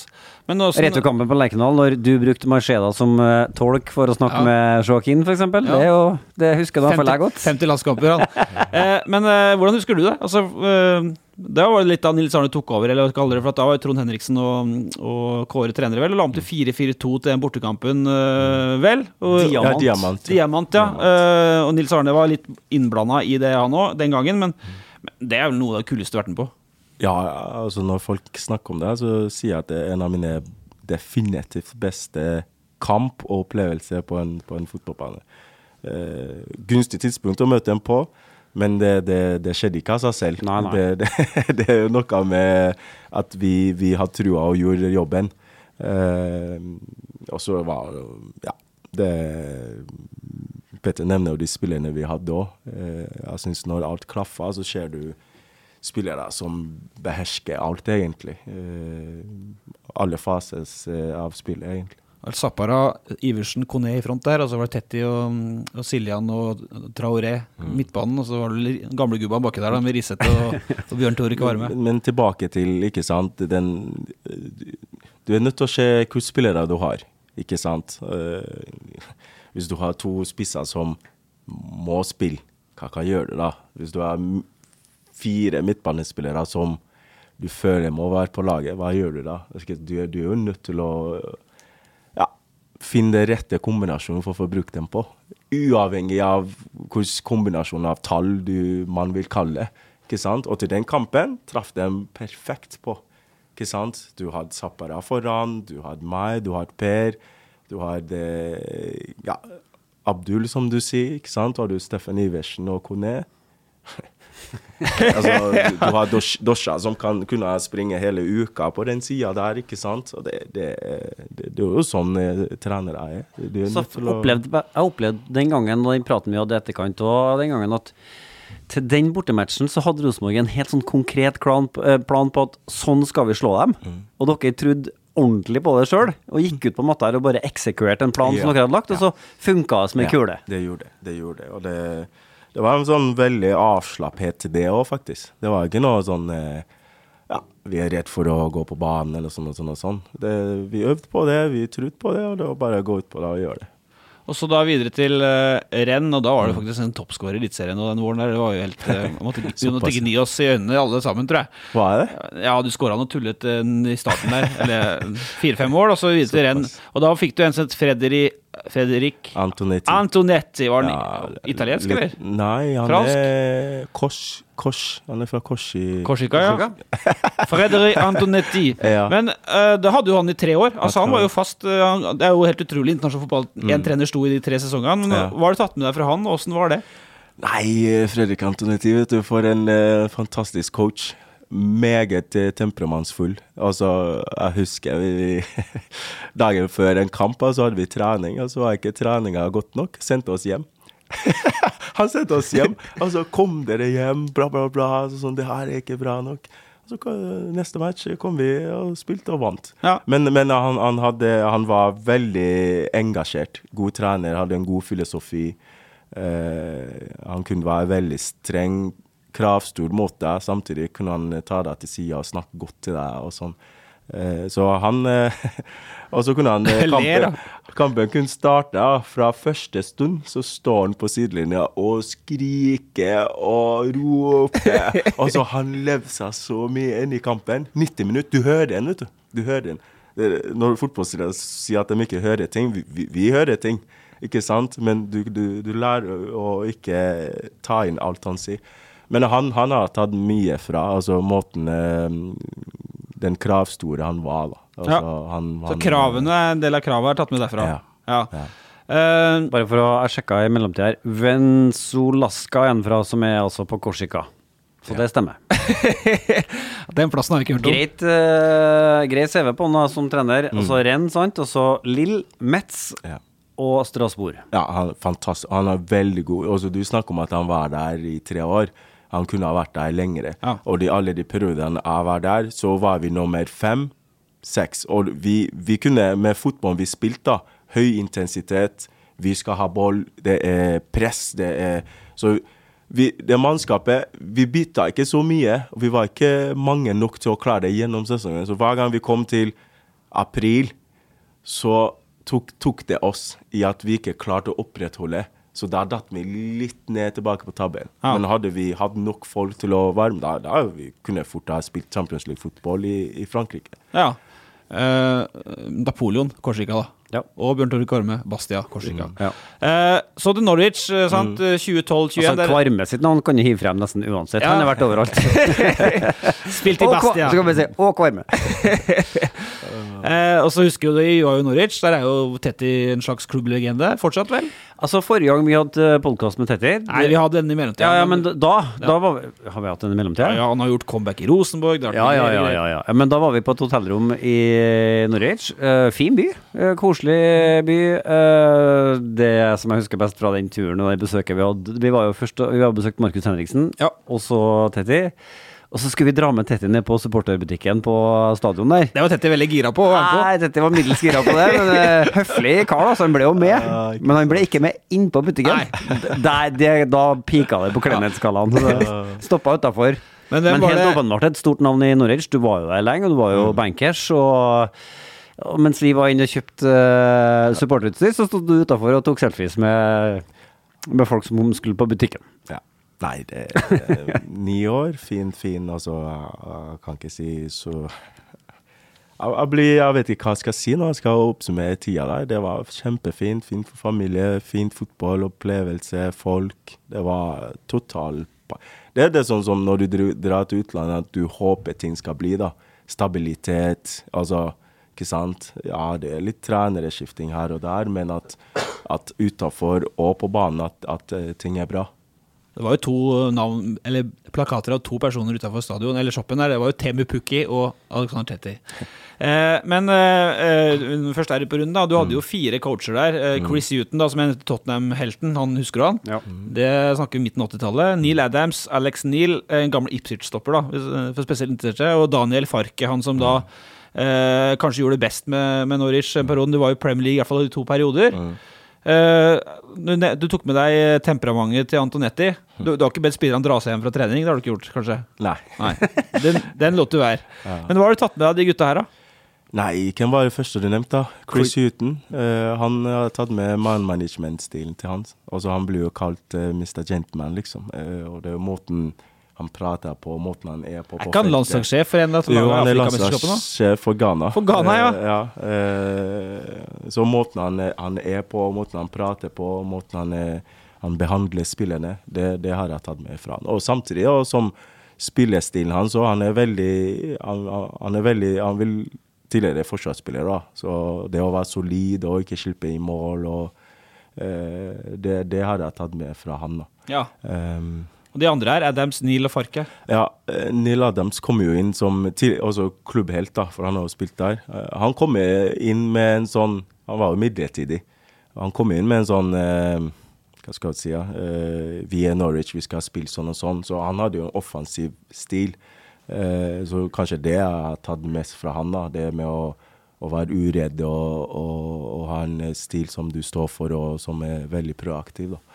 også, Returkampen på Lerkendal, når du brukte Marceda som uh, tolk for å snakke ja. med Joaquin, f.eks. Ja. Det, jo, det husker du iallfall jeg godt. 50 landskamper, han. eh, men eh, hvordan husker du det? Altså, eh, det var litt da Nils Arne tok over, eller hva kaller det, for da var Trond Henriksen og, og Kåre trenere, vel, og la om til 4-4-2 til den bortekampen, vel? Og, diamant. Ja, diamant. diamant ja. og Nils Arne var litt innblanda i det, han òg, den gangen, men, men det er vel noe av det kuleste du har vært med på? Ja, altså når folk snakker om det, så sier jeg at det er en av mine definitivt beste kamp og opplevelse på en, på en fotballbane. Eh, gunstig tidspunkt å møte dem på, men det, det, det skjedde ikke av seg selv. Nei, nei. Det, det, er jo noe med at vi, vi har trua og gjorde jobben. Eh, og så var Ja, det Petter nevner jo de spillerne vi hadde òg. Eh, jeg syns når alt klaffer, så ser du spillere som behersker alt, egentlig. Eh, alle faser eh, av spillet, egentlig. Zappara, Iversen, Kone i front der, og så var det Tetti og, og Siljan og Traoré mm. midtbanen. Og så var det gamlegubba baki der da, med Riseth og, og Bjørn Tore Kvarme. Men, men, tilbake til, ikke sant den, Du er nødt til å se hvilke spillere du har, ikke sant. Uh, hvis du har to spisser som må spille, hva kan gjøre det da? Hvis du har fire midtbanespillere som du føler må være på laget, hva gjør du da? Du er, jo nødt til å ja, finne den rette kombinasjonen for å få brukt dem på. Uavhengig av hvilken kombinasjon av tall du, man vil kalle det. Og til den kampen traff de perfekt på. Du hadde Zappara foran, du hadde meg, du hadde Per. Du hadde ja, Abdul, som du sier. ikke sant? Og du Steffen Iversen og Kone. Altså, du, du har dosjer som kan kunne springe hele uka på den sida der, ikke sant. Og det, det, det, det er jo sånn eh, trenere er. Så opplevde, jeg opplevde den gangen, den praten vi hadde etterkant, og den gangen at til den bortematchen så hadde Rosenborg en helt sånn konkret plan, eh, plan, på at sånn skal vi slå dem. Mm. Og dere trodde ordentlig på det sjøl, og gikk ut på matta her og bare eksekverte en plan ja. som dere hadde lagt, og så funka det som ei ja, kule. Det gjorde det. Det gjorde det. Og det det var en sånn veldig avslapphet til det òg, faktisk. Det var ikke noe sånn eh, Ja, vi er redd for å gå på banen eller sånn og sånn og sånn. Det, vi øvde på det, vi trodde på det, og det var bare å gå ut på det og gjøre det. Og så da videre til uh, renn, og da var det faktisk en toppskårer i Eliteserien. Den våren der, det var jo helt uh, måtte, Vi måtte gni oss i øynene alle sammen, tror jeg. Hva er det? Ja, du skåra noe tullete i starten der. eller fire-fem mål, og så videre til renn. Og da fikk du en som het Fredrik Fredrik Antonetti. Antonetti. Var han ja, italiensk, eller? Nei, han Fransk? er Kors, Kors. Han er fra Korsi... Korsika, ja. Fredrik Antonetti. ja. Men uh, da hadde jo han i tre år. Altså, han var jo fast uh, Det er jo helt utrolig internasjonal fotball. Én mm. trener sto i de tre sesongene. Ja. Hva har du tatt med deg fra han? Åssen var det? Nei, Fredrik Antonetti, vet du, for en uh, fantastisk coach meget temperamentsfull. Altså, jeg husker vi, vi Dagen før en kamp så hadde vi trening, og så var ikke treninga godt nok. Sendte oss hjem. han sendte oss hjem. Altså, kom dere hjem, bla, bla, bla. Sånn, det her er ikke bra nok. Så neste match kom vi og spilte og vant. Ja. Men, men han, han, hadde, han var veldig engasjert. God trener, hadde en god filosofi. Eh, han kunne være veldig streng, kravstor mot deg. Samtidig kunne han ta deg til sida og snakke godt til deg og sånn. Eh, så han eh, Og så kunne han eh, kampen, kampen kunne starte fra første stund. Så står han på sidelinja og skriker og roper. og så han levde seg så mye inn i kampen. 90 minutter. Du hører den, vet du. Du hører den. Når fotballspillere sier at de ikke hører ting, vi, vi, vi hører ting. Ikke sant? Men du, du, du lærer å ikke ta inn alt han sier. Men han, han har tatt mye fra altså måten eh, Den kravstore han var, da. Altså, Ja. han, Så kravene, en del av kravet er tatt med derfra. Ja. Ja. Ja. Uh, Bare for å sjekke sjekka i mellomtida her. Venzolaska er en fra, som er altså på Korsika. Så det stemmer. den plassen har vi ikke hørt om. Greit, uh, greit CV på han som trener. Altså Renn, sant. Og så Lill, Metz Ja. og Strasbourg. Ja, han, fantastisk. han er veldig god. Også, du snakker om at han var der i tre år. Han kunne ha vært der lengre. Ja. Og i alle de periodene jeg var der, så var vi nummer fem, seks. Og vi, vi kunne, med fotballen vi spilte, høy intensitet, vi skal ha ball, det er press, det er Så vi, det mannskapet Vi bytta ikke så mye, og vi var ikke mange nok til å klare det gjennom sesongen. Så hver gang vi kom til april, så tok, tok det oss i at vi ikke klarte å opprettholde. Så da datt vi litt ned tilbake på tabben. Ja. Men hadde vi hatt nok folk til å varme, da, da vi kunne fort ha spilt Champions League-fotball i, i Frankrike. Ja. Eh, Napoleon, Korsika, da. Ja. Og Bjørn Tore Kvarme, Bastia, Korsika. Ja. Eh, så til Norwich, sant. Mm. 2012-2021. Altså, Kvarme sitt navn kan du hive frem nesten uansett. Ja. Han har vært overalt. Spilt i Og Bastia. Så kan vi si og Kvarme. Eh, og så husker jo du, var i Norwich. Der er jo Tetti en slags klubblegende. Fortsatt, vel? Altså, forrige gang vi hadde podkast med Tetti Nei, vi hadde den i mellomtida. ja, ja, men da, da var vi, Har vi hatt den i mellomtida? ja, Han har gjort comeback i Rosenborg. det Ja, ja, ja, ja, ja. Ja, Men da var vi på et hotellrom i Norwich. Eh, fin by. Eh, koselig by. Eh, det som jeg husker best fra den turen og det besøket vi hadde Vi var jo først Vi har besøkt Markus Henriksen, Ja. og så Tetti. Og så skulle vi dra med Tetti ned på supporterbutikken på stadion der. Det var Tetti veldig gira på. Nei, Tetti var middels gira på det, men eh, høflig kar, da, så han ble jo med. Men han ble ikke med inn på butikken. Der, det, da pika det på klenhetsskalaen. Stoppa utafor. Men Men, helt det- åpenbart et stort navn i Norwich. Du var jo der lenge, og du var jo bankers. Og, mens vi var inne og kjøpte uh, supporterutstyr, så sto du utafor og tok selfies med, med folk som skulle på butikken. Ja. Nei, det er ni år. Fin, fin. Altså, jeg, jeg kan ikke si så jeg, jeg, blir, jeg vet ikke hva jeg skal si når jeg skal oppsummere tida der. Det var kjempefint. Fint for familie, fint fotball, opplevelse, folk. Det var total Det er det sånn som når du drar til utlandet, at du håper ting skal bli, da. Stabilitet. Altså, ikke sant. Ja, det er litt trenerskifting her og der, men at, at utafor og på banen at, at eh, ting er bra. Det var jo to navn, eller plakater av to personer utafor stadion, eller shoppen der. Det var jo Temu Pukki og Alexander Tetti. Eh, men eh, eh, først er det på runden, da. Du hadde jo fire coacher der. Eh, Chris Huton, da, som er Tottenham-helten, han husker du han? Ja. Det snakker vi midten av 80-tallet. Neil Adams, Alex Neil, en gammel Ipswich-stopper, da, eh, for spesielt interesserte. Og Daniel Farke, han som da eh, kanskje gjorde det best med, med Norwich en periode. Du var jo Premier League i hvert fall i to perioder. Eh, du, du tok med deg temperamentet til Antonetti. Du, du har ikke bedt spillerne dra seg hjem fra trening? Det har du ikke gjort, kanskje? Nei. Nei. Den, den lot du være. Men hva har du tatt med deg av de gutta her, da? Nei, hvem var det første du nevnte? da? Chris Huton. Uh, han har tatt med man management-stilen til hans. Altså, han blir jo kalt uh, Mr. Gentleman, liksom. Uh, og det er jo måten han prater på, måten han er på. Er på ikke han landslagssjef for en av Jo, han er landslagssjef for Ghana. For Ghana, ja. Eh, ja eh, så måten han er, han er på, måten han prater på, måten han, er, han behandler spillerne, det, det har jeg tatt med fra han. Og samtidig, og som spillestilen hans, og han er veldig han, han- han er veldig Han vil tidligere forsvarsspiller, da. Så det å være solid og ikke slippe i mål, og eh, det, det har jeg tatt med fra han, da. Ja. Um, Og de andre her, Adams, Neil og Farke. ja, eh, Neil Adams kom jo inn som altså klubbhelt, da, for han har jo spilt der. Eh, Han kom inn med en sånn Han var jo midlertidig. Han kom inn med en sånn eh, hva skal jeg si, ja, vi er Norwich, vi skal spille sånn og sånn. Så han hadde jo en offensiv stil. Så kanskje det jeg har tatt mest fra han, da. Det med å, å være uredd og, og, og, ha en stil som du står for, og som er veldig proaktiv. da.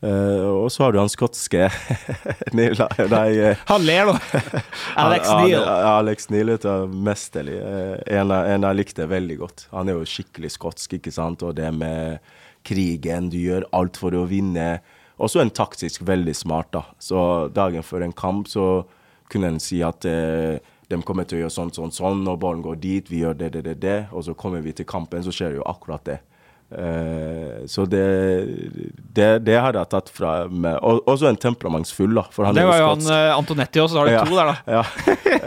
Uh, og så har du han skotske Neil Nei, uh, Han ler, nå! Alex Neil. Alex Neil er mesterlig. Uh, en, en, jeg likte veldig godt. Han er jo skikkelig skotsk, ikke sant. Og det med krigen, du gjør alt for å vinne. Også en taktisk veldig smart, da. Så dagen før en kamp så kunne en si at de kommer til å gjøre sånn, sånn, sånn, og ballen går dit, vi gjør det, det, det, det. Og så kommer vi til kampen, så skjer jo akkurat det. Uh, så det, det, det, har jeg tatt fra meg. Og, også en temperamentsfull, da. det var jo han uh, Antonetti også, så har du ja, to der, da. ja.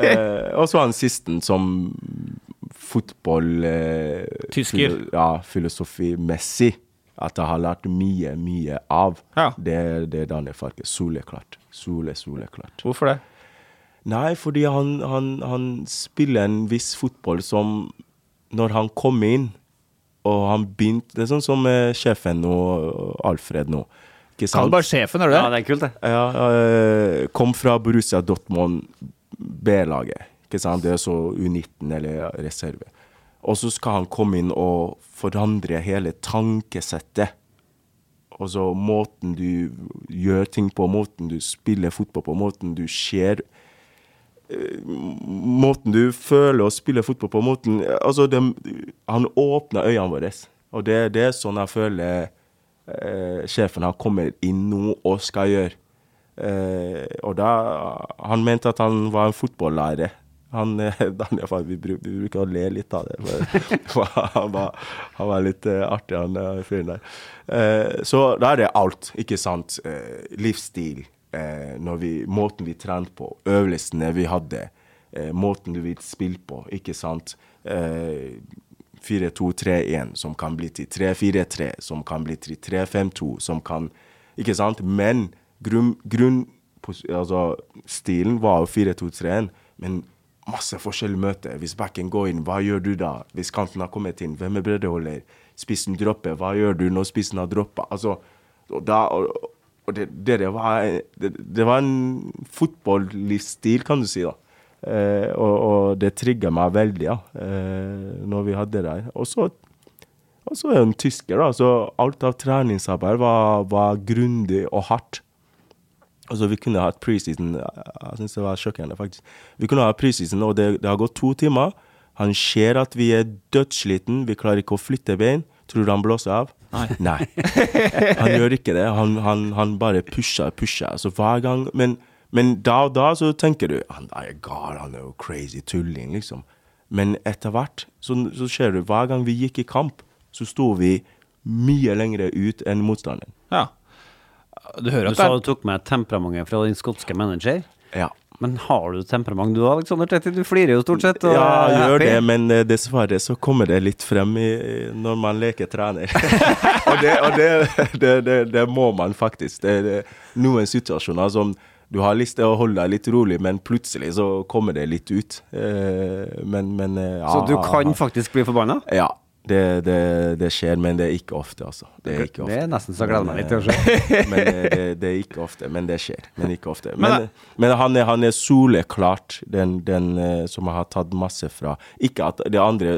uh, og så han sisten som fotball Tysker. Ja, filosofimessig. At jeg har lært mye, mye av. Ja. Det, det er Daniel Farke. Soleklart. Sole, soleklart. Hvorfor det? Nei, fordi han, han, han spiller en viss fotball som Når han kommer inn og han begynte Det er sånn som uh, sjefen nå, Alfred nå. Ikke sant? Kall bare sjefen, er du det? Ja, det er kult, det. Ja, uh, kom fra Borussia Dortmund B-laget. Ikke sant? Det er så U19 eller reserve. Og så skal han komme inn og forandre hele tankesettet. Og så måten du gjør ting på, måten du spiller fotball på, måten du ser måten du føler å spille fotball på, måten Altså, de, han åpner øynene våre. Og det, det, er sånn jeg føler eh, sjefen har kommet inn nå og skal gjøre. Eh, og da Han mente at han var en fotballærer. Han, Daniel, bruker, vi, bruker å le litt av det. For, han, var, han, var, litt uh, artig, han fyren der. Eh, så da er det alt, ikke sant. Livsstil, eh, vi, måten vi trente på, øvelsene vi hadde, eh, måten vi spilte på, ikke sant. Eh, 4-2-3-1 som kan bli til 3-4-3, som kan bli til 3-5-2, som kan Ikke sant? Men grunn, altså, stilen var jo 4-2-3-1, men masse forskjellige møter. Hvis backen går inn, hva gjør du da? Hvis kanten har kommet inn, hvem er breddeholder? Spissen dropper, hva gjør du når spissen har droppa? Altså, da, det, det, det, var, det, det, var, en fotballstil, kan du si. da. Eh, og, og, det trigga meg veldig ja, eh, når vi hadde det der. Og så er jeg en tysker, da, så alt av treningsarbeid var, var grundig og hardt. Og så vi kunne hatt preseason Jeg syns det var sjokkerende, faktisk. Vi kunne ha preseason, og det, det har gått to timer. Han ser at vi er dødssliten, vi klarer ikke å flytte bein. Tror han blåser av? Nei. Nei. Han gjør ikke det. Han, han, han bare pusher, pusher. Så hver gang men, men, da og da så tenker du han er gal, han er jo crazy tulling, liksom. Men etter hvert så, så ser du hver gang vi gikk i kamp, så sto vi mye lengre ut enn motstanderen. Ja. Du hører at du sa du tok med temperamentet fra din skotske manager. Ja. Men har du temperament du, Alexander Tetti? Du flirer jo stort sett. ja, jeg gjør det, men uh, dessverre så kommer det litt frem i, når man leker trener. og, det, og det, det, det, må man faktisk. Det er noen situasjoner som du har lyst til å holde deg litt rolig, men plutselig så kommer det litt ut. Uh, men, men uh, ja, Så du kan faktisk bli forbanna? Ja. Det, det, det, skjer, men det er ikke ofte, altså. Det er, ofte. Det er nesten så gleder meg litt til å se. men det, det, er ikke ofte, men det skjer. Men ikke ofte. Men, men han, er, han er soleklart den, den uh, som jeg har tatt masse fra. Ikke at de andre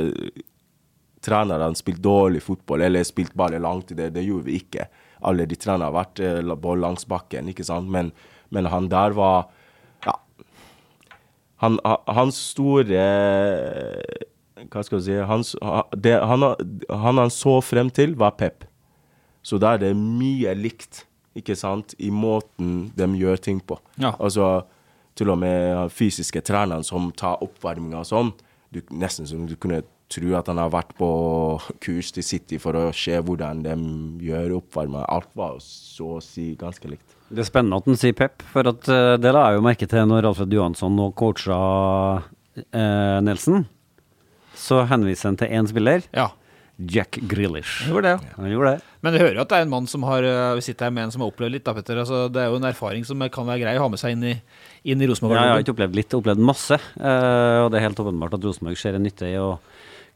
trenerne spilt dårlig fotball eller spilt bare langt, det, det gjorde vi ikke. Alle de trenerne har vært på langs bakken, ikke sant. Men, men, han der var Ja. Han, hans store hva skal jeg si han, det, han, han, han så frem til, var Pep. Så da er det mye likt, ikke sant, i måten de gjør ting på. Ja. Altså til og med fysiske trenere som tar oppvarminga og sånn. Du, nesten som du kunne tro at han har vært på kurs til City for å se hvordan de gjør oppvarminga. Alt var så å si ganske likt. Det er spennende at han sier Pep, for at, uh, det la jeg jo merke til når Alfred Johansson nå coacha uh, Nelson så henviser han til én spiller. Ja. Jack Grealish. Han gjorde det. Han gjorde det. Men du hører jo at det er en mann som har Vi sitter her med en som har opplevd litt, da, Petter. Altså, det er jo en erfaring som kan være grei å ha med seg inn i, inn i Rosenborg. Ja, jeg har ikke opplevd litt, jeg har opplevd masse. Uh, og det er helt åpenbart at Rosenborg ser en nytte i å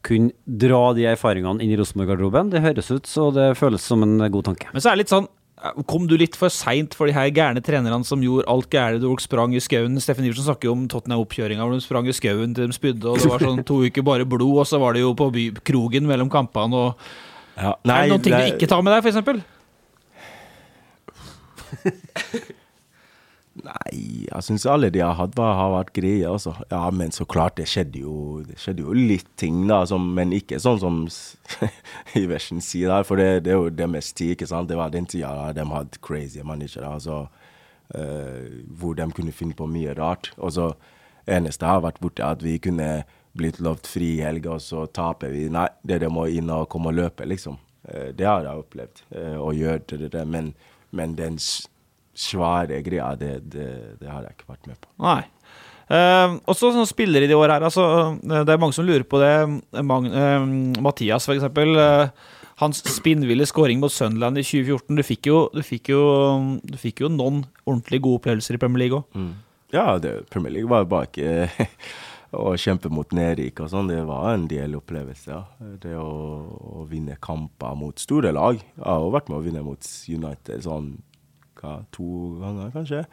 kunne dra de erfaringene inn i Rosenborg-garderoben. Det høres ut så det føles som en god tanke. Men så er det litt sånn Kom du litt for seint for de her gærne trenerne som gjorde alt gærent? Du sprang i skauen. Steffen Iversen snakker jo om Tottenham-oppkjøringa hvor de sprang i skauen til de spydde, og det var sånn to uker bare blod, og så var det jo på by, krogen mellom kampene og Ja, Er det noen ting du ikke tar med deg, f.eks.? Nei, jeg syns alle de har hatt, har vært greie, altså. Ja, men så klart, det skjedde jo, det skjedde jo litt ting, da, som, men ikke sånn som Iversen sier der, for det, det er jo deres tid, ikke sant. Det var den tida da de hadde crazy managere, altså, Uh, hvor de kunne finne på mye rart. Og så eneste har vært borti, er at vi kunne blitt lovt fri i helga, og så taper vi. Nei, dere må inn og komme og løpe, liksom. Uh, det har jeg opplevd, uh, og gjør det, det, men, men den svære greia, det, det, det har jeg ikke vært med på. Nei. Uh, også sånn spillere i de år her. Altså, eh, det er mange som lurer på det. Mang, eh, Mathias, for eksempel. eh, hans spinnville scoring mot Sunderland i 2014. Du fikk jo, du fikk jo, du fikk jo noen ordentlig gode opplevelser i Premier League òg. Ja, det, Premier League var bare ikke å kjempe mot nedrykk og sånn. Det var en del opplevelser. Det å, å vinne kamper mot store lag. Jeg har vært med å vinne mot United sånn hva, to ganger, kanskje.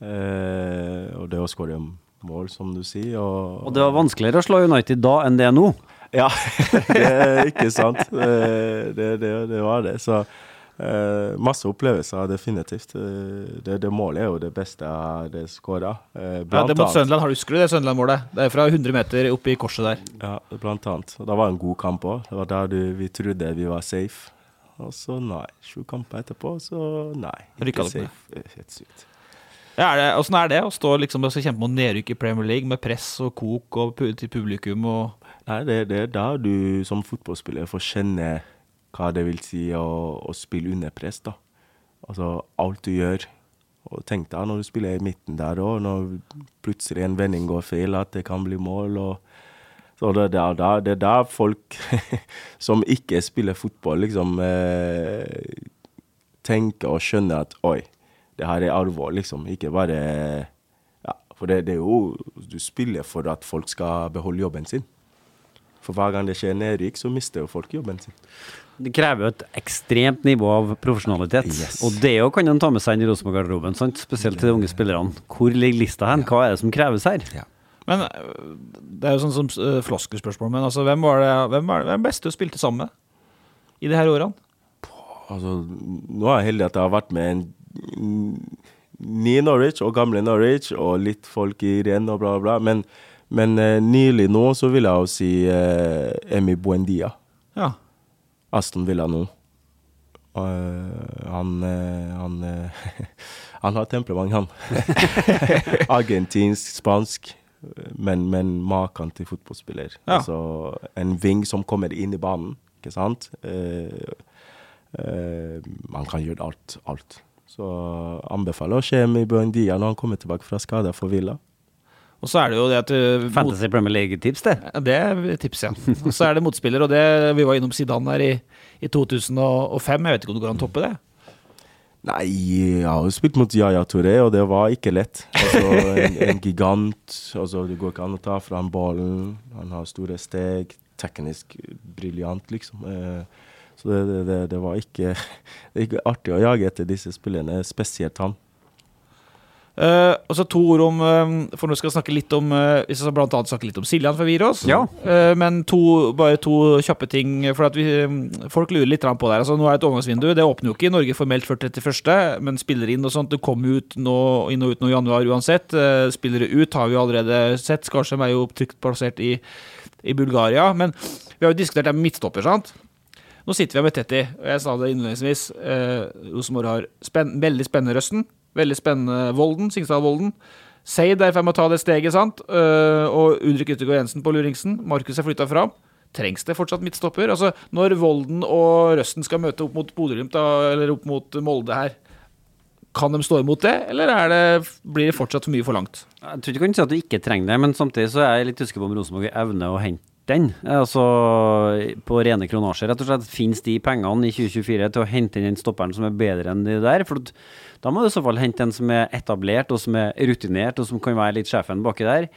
Eh, og det å skåre mål, som du sier. Og, Og det var vanskeligere å slå United da enn det er nå. Ja, det er ikke sant. Eh, Det, det, det var det. Så eh, masse opplevelser, definitivt. Eh, Det, det målet er jo det beste jeg har skåra. Eh, Ja, det mot Søndeland, har du husker du det Søndeland-målet? Det er fra 100 meter oppi i korset der. Ja, blant annet. Og det var en god kamp òg. Det var der du, vi trodde vi var safe. Og så nei. Sju kamper etterpå, så nei. Rykka dere ned. Helt sykt. Ja, er det, Åssen er det å stå liksom og kjempe mot nedrykk i Premier League med press og kok og til publikum og Nei, det, det er da du som fotballspiller får kjenne hva det vil si å, å spille under press. da. Altså alt du gjør. Og tenk deg når du spiller i midten der òg, når plutselig en vending går feil, at det kan bli mål. og så det, er der, det er der folk som ikke spiller fotball, liksom eh, tenker og skjønner at oi, det her er alvor, liksom. Ikke bare ja, For det, det er jo Du spiller for at folk skal beholde jobben sin. For hver gang det skjer nedrykk, så mister jo folk jobben sin. Det krever jo et ekstremt nivå av profesjonalitet. Yes. Og det òg kan en ta med seg inn i Rosenborg-garderoben, spesielt til de unge spillerne. Hvor ligger lista hen? Hva er det som kreves her? Men øh, det er jo sånn som uh, floskespørsmål, men altså, hvem var det hvem er, hvem beste du spilte sammen med i de her årene? Altså, nå er jeg heldig at jeg har vært med en ny Norwich og gamle Norwich og litt folk i renn og bla, bla, bla. Men, men uh, nylig nå så vil jeg jo si uh, Emi Buendia. Ja. Aston Villa nå. Uh, han eh, han, eh, han har temperament, han. Argentinsk, spansk. Men, men maken til fotballspiller. Ja. Altså en ving som kommer inn i banen, ikke sant. Uh, uh, man kan gjøre alt. alt. Så anbefaler å se med Buendia når han kommer tilbake fra Skada for Villa. Og så er det jo det at du Fantasy Premier League-tips, det. Det er tips, ja. Og så er det motspiller, og det, vi var innom Zidane her i, i 2005. Jeg vet ikke om det går an å toppe det? Nei, jeg har jo spilt mot Yaya Touré, og det var ikke lett. Altså, en, en gigant. Altså, det går ikke an å ta fra ham ballen. Han har store steg. Teknisk briljant, liksom. Eh, så det, det, det, det var ikke, det er ikke artig å jage etter disse spillerne, spesielt han. Eh, og så to ord om uh, For nå skal vi snakke litt om uh, Vi skal blant annet snakke litt om Siljan gir oss. Ja. Uh, men to, bare to kjappe ting. For at vi, Folk lurer litt på det. Altså, nå er det et overgangsvindu. Det åpner jo ikke i Norge formelt før 31., men spiller inn og sånt. Det kommer ut nå, inn og ut nå i januar uansett. Uh, spillere ut har vi allerede sett. Skarsheim er jo trygt plassert i, i Bulgaria. Men vi har jo diskutert det med midtstopper, sant? Nå sitter vi med Tetti, og jeg sa det innledningsvis. Eh, Rosenborg har spen veldig spennende Røsten. Veldig spennende Volden, Singsdal-Volden. Seid er i ferd med å ta det steget, sant? Eh, og Ulrik Yttergård Jensen på Luringsen. Markus er flytta fram. Trengs det fortsatt midtstopper? Altså, Når Volden og Røsten skal møte opp mot Bodø-Glimt, eller opp mot Molde her, kan de stå imot det, eller er det, blir det fortsatt for mye for langt? Jeg tror ikke du kan si at du ikke trenger det, men samtidig så er jeg litt usikker på om Rosenborg evner å hente den. Altså på rene kronasjer, rett og slett. Fins de pengene i 2024 til å hente inn den stopperen som er bedre enn de der? For da må du i så fall hente en som er etablert, og som er rutinert, og som kan være litt sjefen baki der.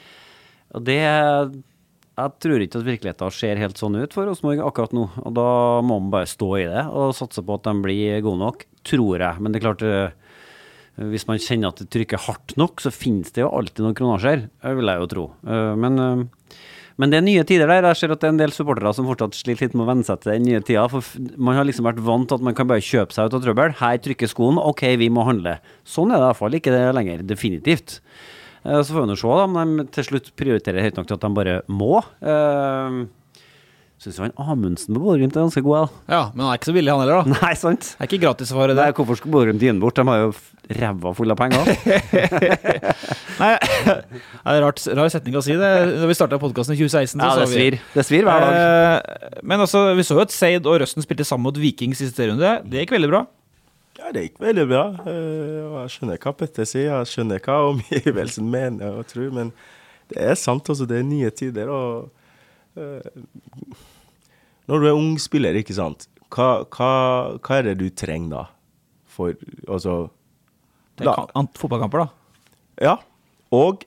Og det jeg tror ikke at virkeligheten ser helt sånn ut for Rosenborg akkurat nå. Og da må man bare stå i det og satse på at de blir gode nok, tror jeg. Men det er klart, eh, hvis man kjenner at det trykker hardt nok, så finnes det jo alltid noen kronasjer, vil jeg jo tro. Eh, Men, eh, men det er nye tider der. Jeg ser at det er en del supportere som fortsatt sliter litt med å venne seg til den nye tida. For man har liksom vært vant til at man kan bare kjøpe seg ut av trøbbel. Her trykker skoen, OK, vi må handle. Sånn er det i hvert fall ikke det lenger. Definitivt. Eh, Så får vi nå se da, om de til slutt prioriterer høyt nok til at de bare må. Uh, Syns jo han Amundsen på Bodø-Glimt er ganske god, jeg, Ja, men han er ikke så billig, han heller, da. Nei, sant? Det er ikke gratis for det. Nei, hvorfor skulle Bodø-Glimt gi den bort? De har jo ræva full av penger. Nei, det er rart, rar setning å si det. Da vi starta podkasten i 2016, så Ja, det vi svir. Det svir hver dag. Eh, Men altså, vi så jo at Seid og Røsten spilte sammen mot Viking siste runde. Det gikk veldig bra. Ja, det gikk veldig bra. Eh, og jeg skjønner hva Petter sier, jeg skjønner hva omgivelsen mener og tror, men det er sant. altså, Det er nye tider. og eh, Når du er ung spiller, ikke sant, hva, hva, hva er det du trenger da? For altså ant- fotballkamper, da. Ja. Og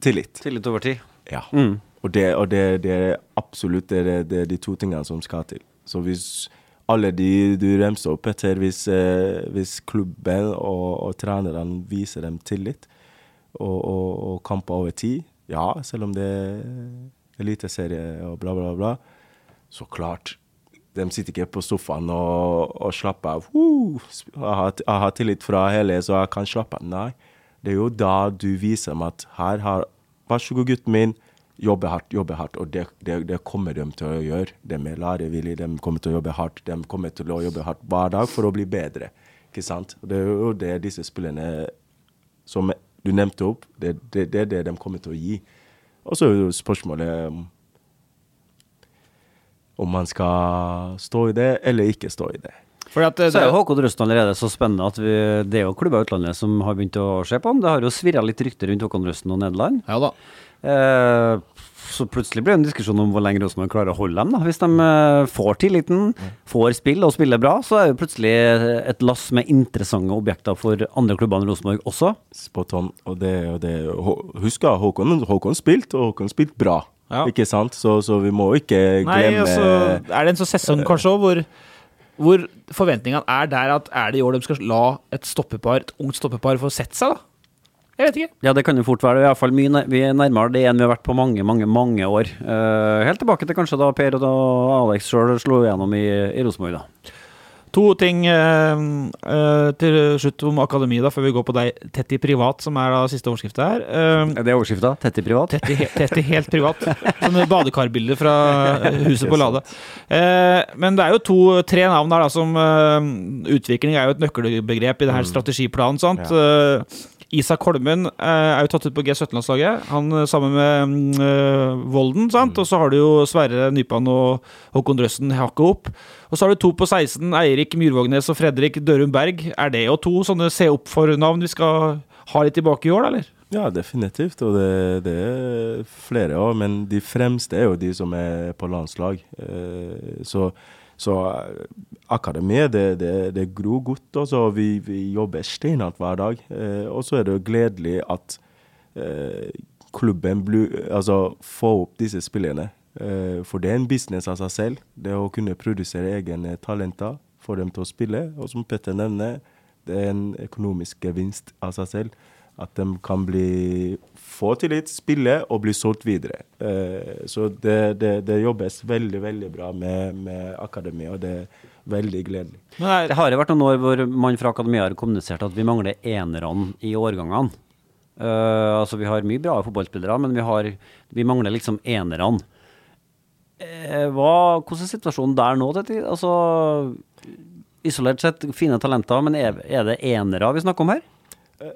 tillit. Tillit over tid. Ja. Mm. Og, det, og det, det er absolutt det, det er de to tingene som skal til. Så hvis alle de du remser opp etter, hvis, eh, hvis klubben og, og trenerne viser dem tillit og, og, og kamper over tid, ja, selv om det er eliteserie og bla, bla, bla, så klart de sitter ikke på sofaen og, og slapper av. «Woo, Jeg har, jeg har tillit fra hele, så jeg kan slappe av. Nei. Det er jo da du viser dem at her har Vær så god, gutten min. Jobbe hardt, jobbe hardt. Og det, det, det kommer de til å gjøre. De er lærevillige, de kommer til å jobbe hardt. De kommer til å jobbe hardt hver dag for å bli bedre. Ikke sant? Det er jo det disse spillerne som du nevnte opp, det, det, det er det de kommer til å gi. Og så er jo spørsmålet om man skal stå i det eller ikke stå i det. Fordi at det, Så er jo Håkon Røsten allerede så spennende at vi, det er jo klubber i utlandet som har begynt å se på ham. Det har jo svirra litt rykter rundt Håkon Røsten og Nederland. Ja da. Eh, så plutselig blir det en diskusjon om hvor lenge Rosenborg klarer å holde dem. da. Hvis de eh, får tilliten, får spill og spiller bra, så er det plutselig et lass med interessante objekter for andre klubber enn Rosenborg også. Spot on. Og det, og det husker Husk Håkon, Håkon spilte, og Håkon spilte bra. Ja. Ikke sant? Så, så vi må ikke Nei, glemme altså, er det en sånn sesong kanskje òg hvor, hvor forventningene er der at er det i år de skal la et stoppepar, et ungt stoppepar få sett seg, da? Jeg vet ikke. Ja, det kan jo fort være. I hvert fall mye, vi er nærmere det enn vi har vært på mange, mange mange år. Uh, helt tilbake til kanskje da Per og da Alex sjøl slo igjennom i, i Rosenborg, da. To ting eh, eh, til slutt om akademi, da, før vi går på deg tett i privat, som er da siste overskrift her. Eh, Er det overskrifta? Tett i privat? Tett i, he- tett i helt privat. Som badekarbilder fra eh, huset på Lade. Eh, men det er jo to, tre navn her da, som eh, Utvikling er jo et nøkkelbegrep i denne strategiplanen. sant? Ja. Isak Holmen eh, er jo tatt ut på G17-landslaget, han eh, sammen med mm, eh, Volden. sant? Og så har du jo Sverre Nypan og Håkon Drøssen hakket opp. Og så har du to på 16, Eirik Myrvågnes og Fredrik Dørum Berg. Er det jo to sånne se opp for-navn vi skal ha litt tilbake i år, da, eller? Ja, definitivt. Og det, det er flere òg, men de fremste er jo de som er på landslag. Eh, så så eh, akademiet, det, det, det gror godt. Også. Vi, vi jobber steinhardt hver dag. Eh, og så er det jo gledelig at klubben blir, altså, får opp disse spillerne. Eh, for det er en business av seg selv. Det å kunne produsere egne talenter, få dem til å spille. Og som Petter nevner, det er en økonomisk gevinst av seg selv. At de kan bli, få tillit, spille og bli solgt videre. Eh, så det, det, det jobbes veldig veldig bra med, med akademi, og det er veldig gledelig. Men er, Det har vært noen år hvor man fra akademia har kommunisert at vi mangler enerne i årgangene. Eh, altså Vi har mye bra fotballspillere, men vi, har, vi mangler liksom enerne. Eh, hva, hvordan er situasjonen der nå? Altså, isolert sett fine talenter, men er, er det enere vi snakker om her?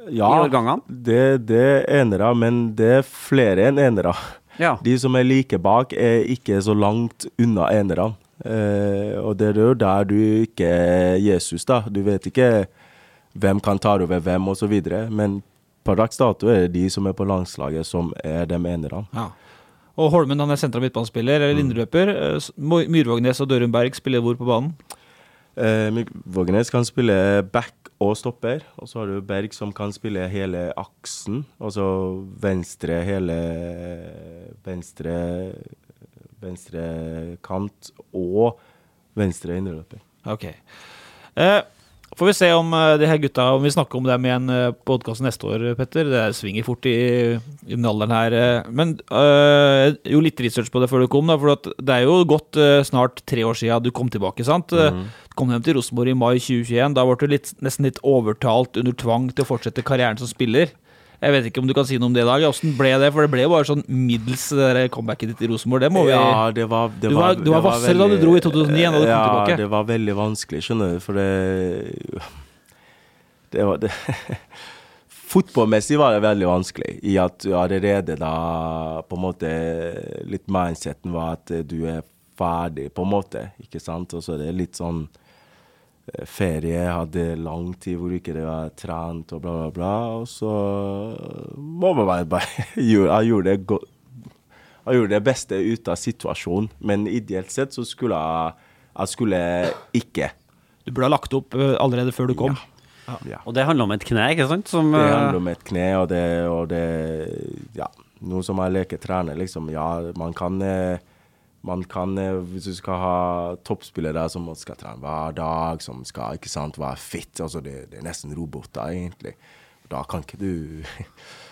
Ja, I det, det er enere, men det er flere enn enere. Ja. De som er like bak, er ikke så langt unna enerne. Eh, og det er jo der du ikke er Jesus, da. Du vet ikke hvem kan ta over hvem, osv. Men per dags dato er det de som er på landslaget, som er de enerne. Ja. Og Holmen han er sentra midtbanespiller, eller linjeløper. Mm. Myrvågnes og Dørum Berg spiller hvor på banen? Eh, Vågenes kan spille back og stopper. Og så har du Berg som kan spille hele aksen. Altså venstre hele Venstre Venstre kant og venstre indreløper. Ok. Eh, får vi se om eh, de her gutta Om vi snakker om dem igjen på podkasten neste år, Petter. Det svinger fort i, i den alderen her. eh. Men øh, jo litt research på det før du kom, da. For det er jo gått eh, snart tre år siden du kom tilbake, sant? Mm. Du kom hjem til Rosenborg i mai 2021. Da ble du litt, nesten litt overtalt under tvang til å fortsette karrieren som spiller. Jeg vet ikke om du kan si noe om det i dag. Åssen ble det? For det ble jo bare sånn middels det comebacket ditt i Rosenborg. Det må vi Ja, det var, det Du var- du var det vassere da du dro i 2009 enn da du kom ja, tilbake. det var veldig vanskelig, skjønner du, for det Det var det Fotballmessig var det veldig vanskelig, i at du allerede da på en måte Litt mindseten var at du er ferdig, på en måte, ikke sant? Og så er det litt sånn Ferie, hadde lang tid hvor ikke det var trent og bla, bla, bla. Og så må man bare, bare gjøre Jeg gjorde det godt. Jeg gjorde det beste ut av situasjonen, men ideelt sett så skulle jeg Jeg skulle ikke. Du burde ha lagt opp eh, allerede før du kom. Ja. Og det handler om et kne, ikke sant? Som, Det eh, handler om et kne, og det, og det Ja. Noe som jeg leker trener, liksom. Ja, man kan eh, man kan, eh, Hvis du skal ha toppspillere som skal trene hver dag, som skal ikke sant, være fit altså det, det er nesten roboter, egentlig. Da kan ikke du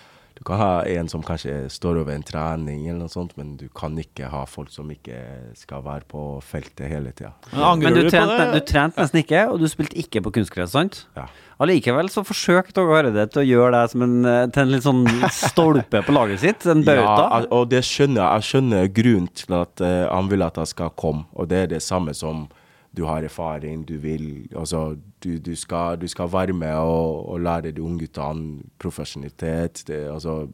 Du kan ha en som kanskje står over en trening, eller noe sånt, men du kan ikke ha folk som ikke skal være på feltet hele tida. Men Men du du, trente, du trente nesten ikke, og du spilte ikke på kunstgress, sant? Ja. Allikevel så forsøkte Åge Hareide til å gjøre deg som en, eh, til en litt sånn stolpe på laget sitt, en bauta. Ja, og det skjønner jeg. Jeg skjønner grunnen til at eh, han vil at jeg skal komme, og det er det samme som du har erfaring, du vil Altså, du, du, skal, du skal være med og, og lære de unge guttene profesjonalitet, det, altså,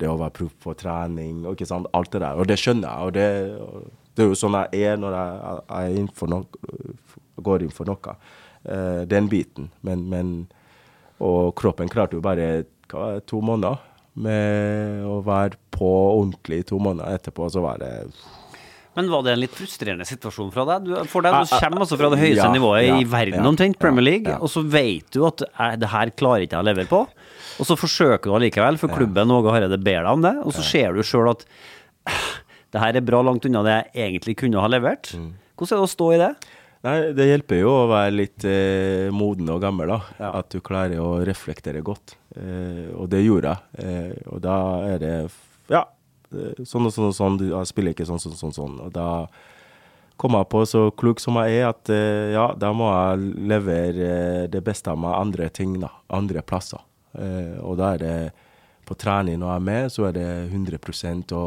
det å være proff på trening, og ikke sant, alt det der. Og det skjønner jeg, og det, det er jo sånn jeg er når jeg, jeg er noe, går inn for noe. Uh, den biten. Men, men Og kroppen klarte jo bare hva, to måneder med å være på ordentlig to måneder etterpå, så var det Men var det en litt frustrerende situasjon fra deg? Du, for deg, du kommer altså fra det høyeste ja, nivået ja, i verden ja, omtrent, Premier League, ja. og så vet du at eh, det her klarer ikke jeg å levere på. Og så forsøker du allikevel, for klubben Åge Hareide ber deg om det, og så ser du sjøl at det her er bra langt unna det jeg egentlig kunne ha levert. Mm. Hvordan er det å stå i det? Nei, det hjelper jo å være litt eh, moden og gammel, da. At du klarer å reflektere godt. Eh, og det gjorde jeg. Eh, og da er det Ja, sånn og sånn og sånn. Du, spiller ikke sånn, sånn, sånn, sånn. Og da kom jeg på, så klok som jeg er, at eh, ja, da må jeg levere eh, det beste av meg andre ting, da. Andre plasser. Eh, og da er det på trening når jeg er med, så er det 100 å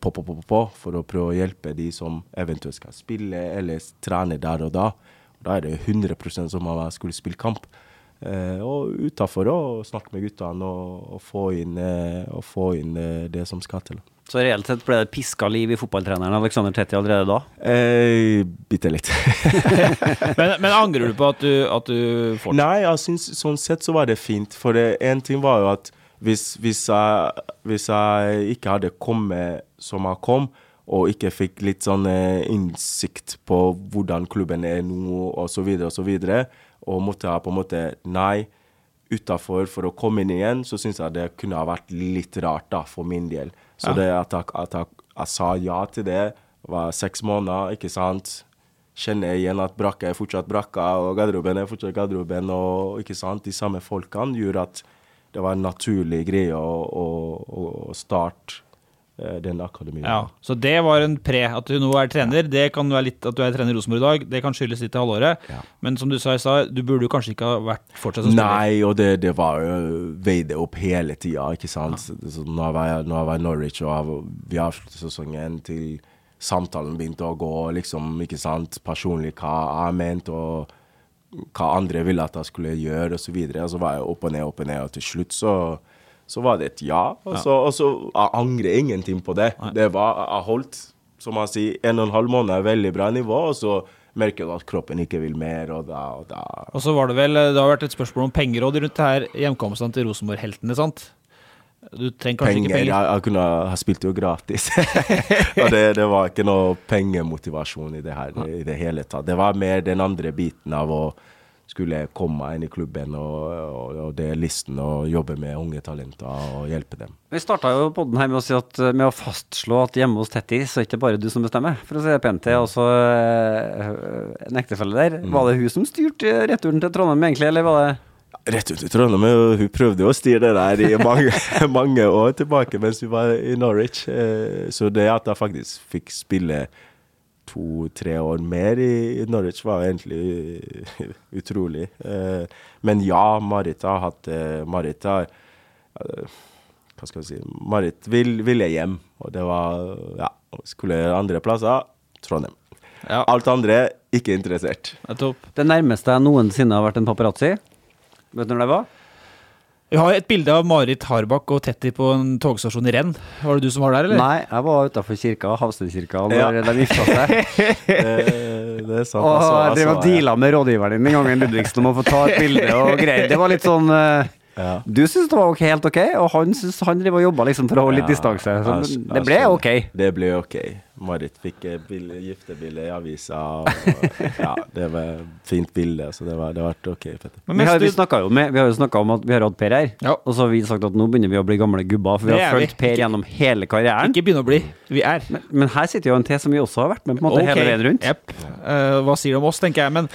på, på, på, på, for å prøve å hjelpe de som eventuelt skal spille eller trene der og da. Da er det 100% som om jeg skulle spille kamp. Eh, og utafor å snakke med guttene og, og få inn, eh, og få inn eh, det som skal til. Så reelt sett ble det piska liv i fotballtreneren Alexander Tetti allerede da? Eh, Bitte litt. Men, men angrer du på at du, at du fortsatte? Nei, jeg synes, sånn sett så var det fint. For én en ting var jo at hvis, hvis, jeg, hvis jeg ikke hadde kommet som jeg kom, og ikke fikk litt sånn eh, innsikt på hvordan klubben er nå, og så videre og så videre, og måtte jeg på en måte Nei, utafor for å komme inn igjen, så syns jeg det kunne ha vært litt rart, da, for min del. Så Ja. det at, jeg, at jeg, jeg sa ja til det, var seks måneder, ikke sant kjenner igjen at brakka er fortsatt brakka, og garderoben er fortsatt garderoben, og ikke sant, de samme folkene gjorde at det var en naturlig greie å, å, å starte eh, den akademien. Ja, så det var en pre. At du nå er trener, det kan være litt at du er trener i Rosenborg i dag. Det kan skyldes litt i halvåret. Ja. Men som du sa i stad, du burde jo kanskje ikke ha vært fortsatt som spiller. Nei, og det, det var jo veide opp hele tida, ikke sant. Så nå jeg var, jeg, nå var i Norwich og jeg, vi avsluttet sesongen til samtalen begynte å gå, liksom, ikke sant, personlig hva jeg mente og hva andre ville at jeg skulle gjøre, og så videre. Og så var jeg opp og ned, opp og ned, og til slutt så, så var det et ja. Og så, og så jeg angrer ingenting på det. Det var, jeg holdt, som jeg sier, en og en halv måned veldig bra nivå, og så merker du at kroppen ikke vil mer, og da, og da Og så var det vel Det har vært et spørsmål om pengeråd rundt det her hjemkomstene til Rosenborg-heltene, sant? Du trenger kanskje Penger, ikke penger. Jeg, jeg kunne ha spilt jo gratis. og det, det var ikke noe pengemotivasjon i det her i det hele tatt. Det var mer den andre biten av å skulle komme meg inn i klubben og, og, og det er listen og jobbe med unge talenter og hjelpe dem. Vi starta jo podden her med å, si at, med å fastslå at hjemme hos Tetti, så er det ikke bare du som bestemmer, for å si det pent til. Altså øh, en ektefelle der. Var det hun som styrte returen til Trondheim, egentlig, eller var det Rett ut i Trondheim. Hun prøvde jo å styre det der i mange, mange år tilbake mens vi var i Norwich. Eh, Så det at jeg faktisk fikk spille to-tre år mer i i Norwich, var egentlig utrolig. Eh, Men ja, Marit har hatt eh, Marit har eh, Hva skal jeg si Marit vil, ville hjem, og det var Ja, skulle andre plasser Trondheim. Ja, Alt andre ikke interessert. nettopp. det nærmeste jeg noensinne har vært en paparazzi? Vet du når det var? Vi har et bilde av Marit Harbakk og Tetti på en togstasjon i Renn. Var det du som var der, eller? Nei, jeg var utafor kirka, Havstedkirka, når Ja. de gifta seg. det, Det er sant. Og altså, jeg drev og altså, deala med rådgiveren din den gangen Ludvigsen om å få ta et bilde og greier. Det var litt sånn eh, Ja. Du syns det var okay, helt ok, og han syns han driver og jobba liksom for å holde litt Ja, distanse. Så jeg- det ble ok. Det ble ok. Marit fikk eh, bilde- giftebilde i avisa. Og, ja, det var et fint bilde, så det var, det ble ok. Vi har, vi jo med, vi har jo snakka om at vi har hatt Per her, Ja. og så har vi sagt at nå begynner vi å bli gamle gubber, for vi har fulgt Per gjennom hele karrieren. Ikke begynne å bli. Vi er. Men, men her sitter jo en til som vi også har vært med på en måte hele veien rundt. Yep. Uh, hva sier du om oss, tenker jeg. Men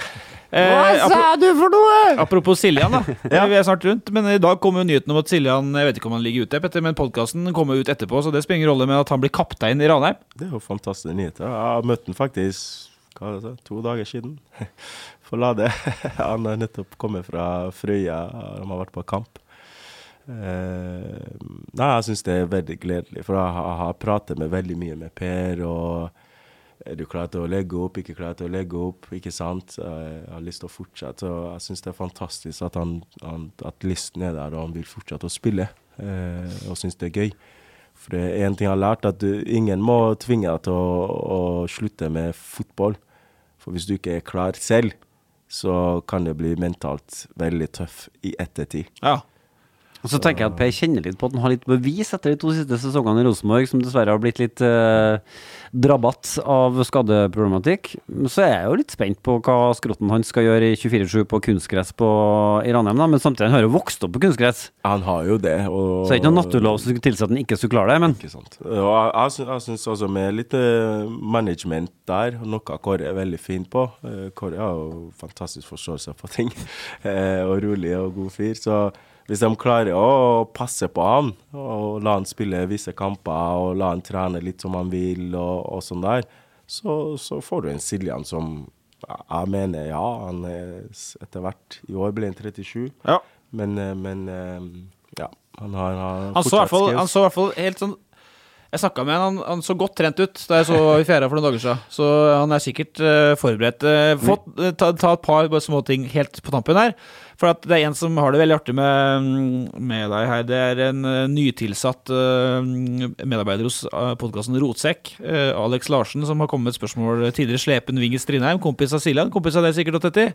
eh, sa du for noe?! Apropos Siljan, da. Vi er snart rundt. Men i dag kommer jo nyheten om at Siljan Jeg vet ikke om han ligger ute, Petter, men podkasten kommer ut etterpå, så det spiller ingen rolle med at han blir kaptein i Ranheim. Det er jo fantastiske nyheter. Jeg har møtt ham faktisk hva er det, to dager siden. For Lade. Han har nettopp kommet fra Frøya. de har vært på kamp. Eh, nei, jeg syns det er veldig gledelig, for jeg har pratet med veldig mye med Per. og er du klar til å legge opp, ikke klar til å legge opp? ikke sant? Jeg har lyst til å fortsette. og jeg syns det er fantastisk at, han, han, at listen er der, og han vil fortsette å spille. Eh, og syns det er gøy. For det er en ting jeg har lært, at du, ingen må tvinge deg til å, å slutte med fotball. For hvis du ikke er klar selv, så kan det bli mentalt veldig tøff i ettertid. Ja. Og så tenker jeg at Per kjenner litt på at han har litt bevis etter de to siste sesongene i Rosenborg, som dessverre har blitt litt eh, drabatt av skadeproblematikk. Så er jeg jo litt spent på hva skrotten hans skal gjøre i 24-7 på kunstgress på, i Ranheim, da. Men samtidig han har jo vokst opp på kunstgress. Han har jo det. Og, Så det er ikke noen naturlov som skulle tilsi at han ikke skulle klare det, men Ikke sant. Og jeg, jeg, syns, også med litt eh, management der, noe Kåre er veldig fin på. Eh, Kåre har jo fantastisk forståelse for ting, eh, og rolig og god fyr. Så hvis de klarer å passe på han, og la han spille visse kamper, og la han trene litt som han vil, og, og sånn der, så, så får du en Siljan som jeg mener, ja, han er etter hvert I år ble han 37, Ja. men, eh, men eh, ja, han har, har Han så i hvert fall, skills. han så i hvert fall helt sånn Jeg snakka med han, han, han så godt trent ut da jeg så i fjæra for noen dager siden. Så han er sikkert uh, forberedt. Uh, fått, uh, ta, ta et par bare småting helt på tampen her. For at det er en som har det veldig artig med, med deg her. Det er en eh, nytilsatt eh, medarbeider hos uh, podkasten Rotsekk. eh, Alex Larsen, som har kommet med et spørsmål tidligere. Slepen Winges Strindheim, kompis av Siljan, kompis av deg sikkert, Tetti.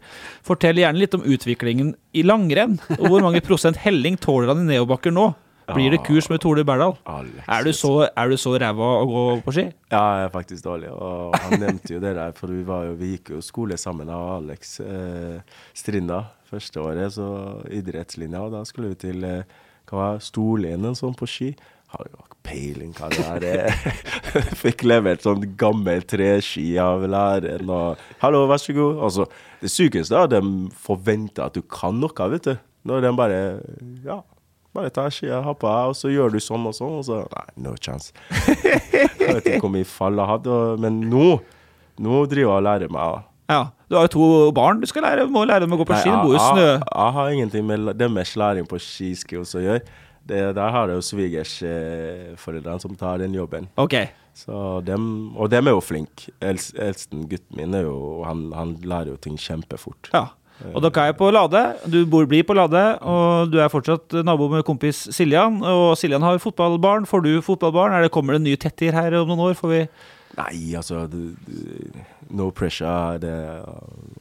Fortell gjerne litt om utviklingen i langrenn. Og hvor mange prosent helling tåler han i nedoverbakker nå? Blir det kurs med Tore Berdal? Er du så, er du så ræva å gå på ski? Ja, jeg er faktisk dårlig. Og han nevnte jo det der, for vi, var jo, vi gikk jo skole sammen av Alex eh, Strinda første året, så idrettslinja. Og da skulle vi til eh, hva var sånn på ski. Har jo ikke peiling hva det er. eh. Fikk levert sånn gammel treski av læreren og 'Hallo, vær så god'. Altså, det sykeste er at de forventer at du kan noe, vet du. Når de bare Ja. Bare ta skia, ha på deg, og så gjør du sånn og sånn, og så Nei, no chance. Jeg vet ikke hvor mye fall jeg hadde, men nå Nå driver jeg og lærer meg. Ja. Du har jo to barn du skal lære, må lære dem å gå på Nei, ski. Du bor jo i snø... jeg, jeg har ingenting med deres læring på skiskills å gjøre. Det, der har jeg jo svigersforeldrene som tar den jobben. Ok. Så dem, og dem er jo flinke. Els, eldsten gutten min er jo han, han lærer jo ting kjempefort. Ja. Og dere er på Lade. Du bor, blir på Lade, og du er fortsatt nabo med kompis Siljan. Og Siljan har fotballbarn. Får du fotballbarn? Det, kommer det nye tettier her om noen år? Får vi Nei, altså du, du, No pressure. Det,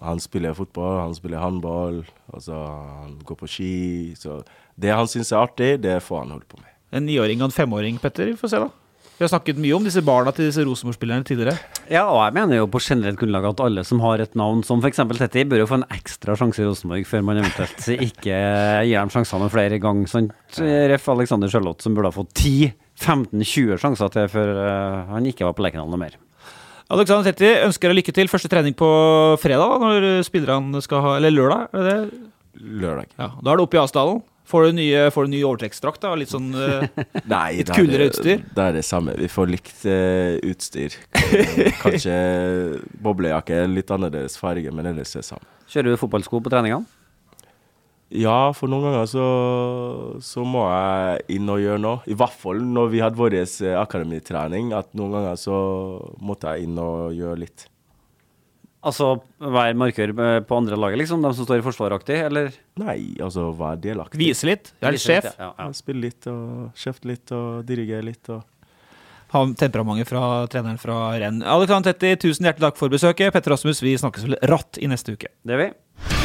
han spiller fotball, han spiller håndball, altså, han går på ski. Så det han syns er artig, det får han holde på med. En niåring og en femåring, Petter. Vi får se, da. Vi har snakket mye om disse barna til disse Rosenborg-spillerne tidligere. Ja, og jeg mener jo på generelt grunnlag at alle som har et navn som f.eks. Tetti, bør jo få en ekstra sjanse i Rosenborg før man eventuelt ikke gir dem sjansene flere ganger. Sant? Ref. Alexander Charlotte, som burde ha fått 10-15-20 sjanser til før uh, han ikke var på Lerkendal noe mer. Alexander Tetti ønsker deg lykke til. Første trening på fredag, da, når spillerne skal ha Eller lørdag? er det? Lørdag. Ja, Da er det oppe i Asdalen. Får du, nye, får du ny overtrekksdrakt? da? Litt sånn uh, Nei, Litt er kulere utstyr? Det er det samme. Vi får likt uh, utstyr. Kanskje boblejakke, litt annerledes farge, men ellers er det samme. Kjører du fotballsko på treningene? Ja, for noen ganger så, så må jeg inn og gjøre noe. I hvert fall når vi hadde vår eh, akademitrening, at noen ganger så måtte jeg inn og gjøre litt. Altså være markør eh, på andre laget, liksom? De som står i forsvaraktig, eller? Nei, altså være delaktig. Vise litt. Jeg er litt sjef. Ja, ja. Spille litt og kjefte litt og dirigere litt. og... Ha temperamentet fra treneren fra renn. Alexander Tetti, tusen hjertelig takk for besøket. Petter Rasmus, vi snakkes vel ratt i neste uke. Det er vi.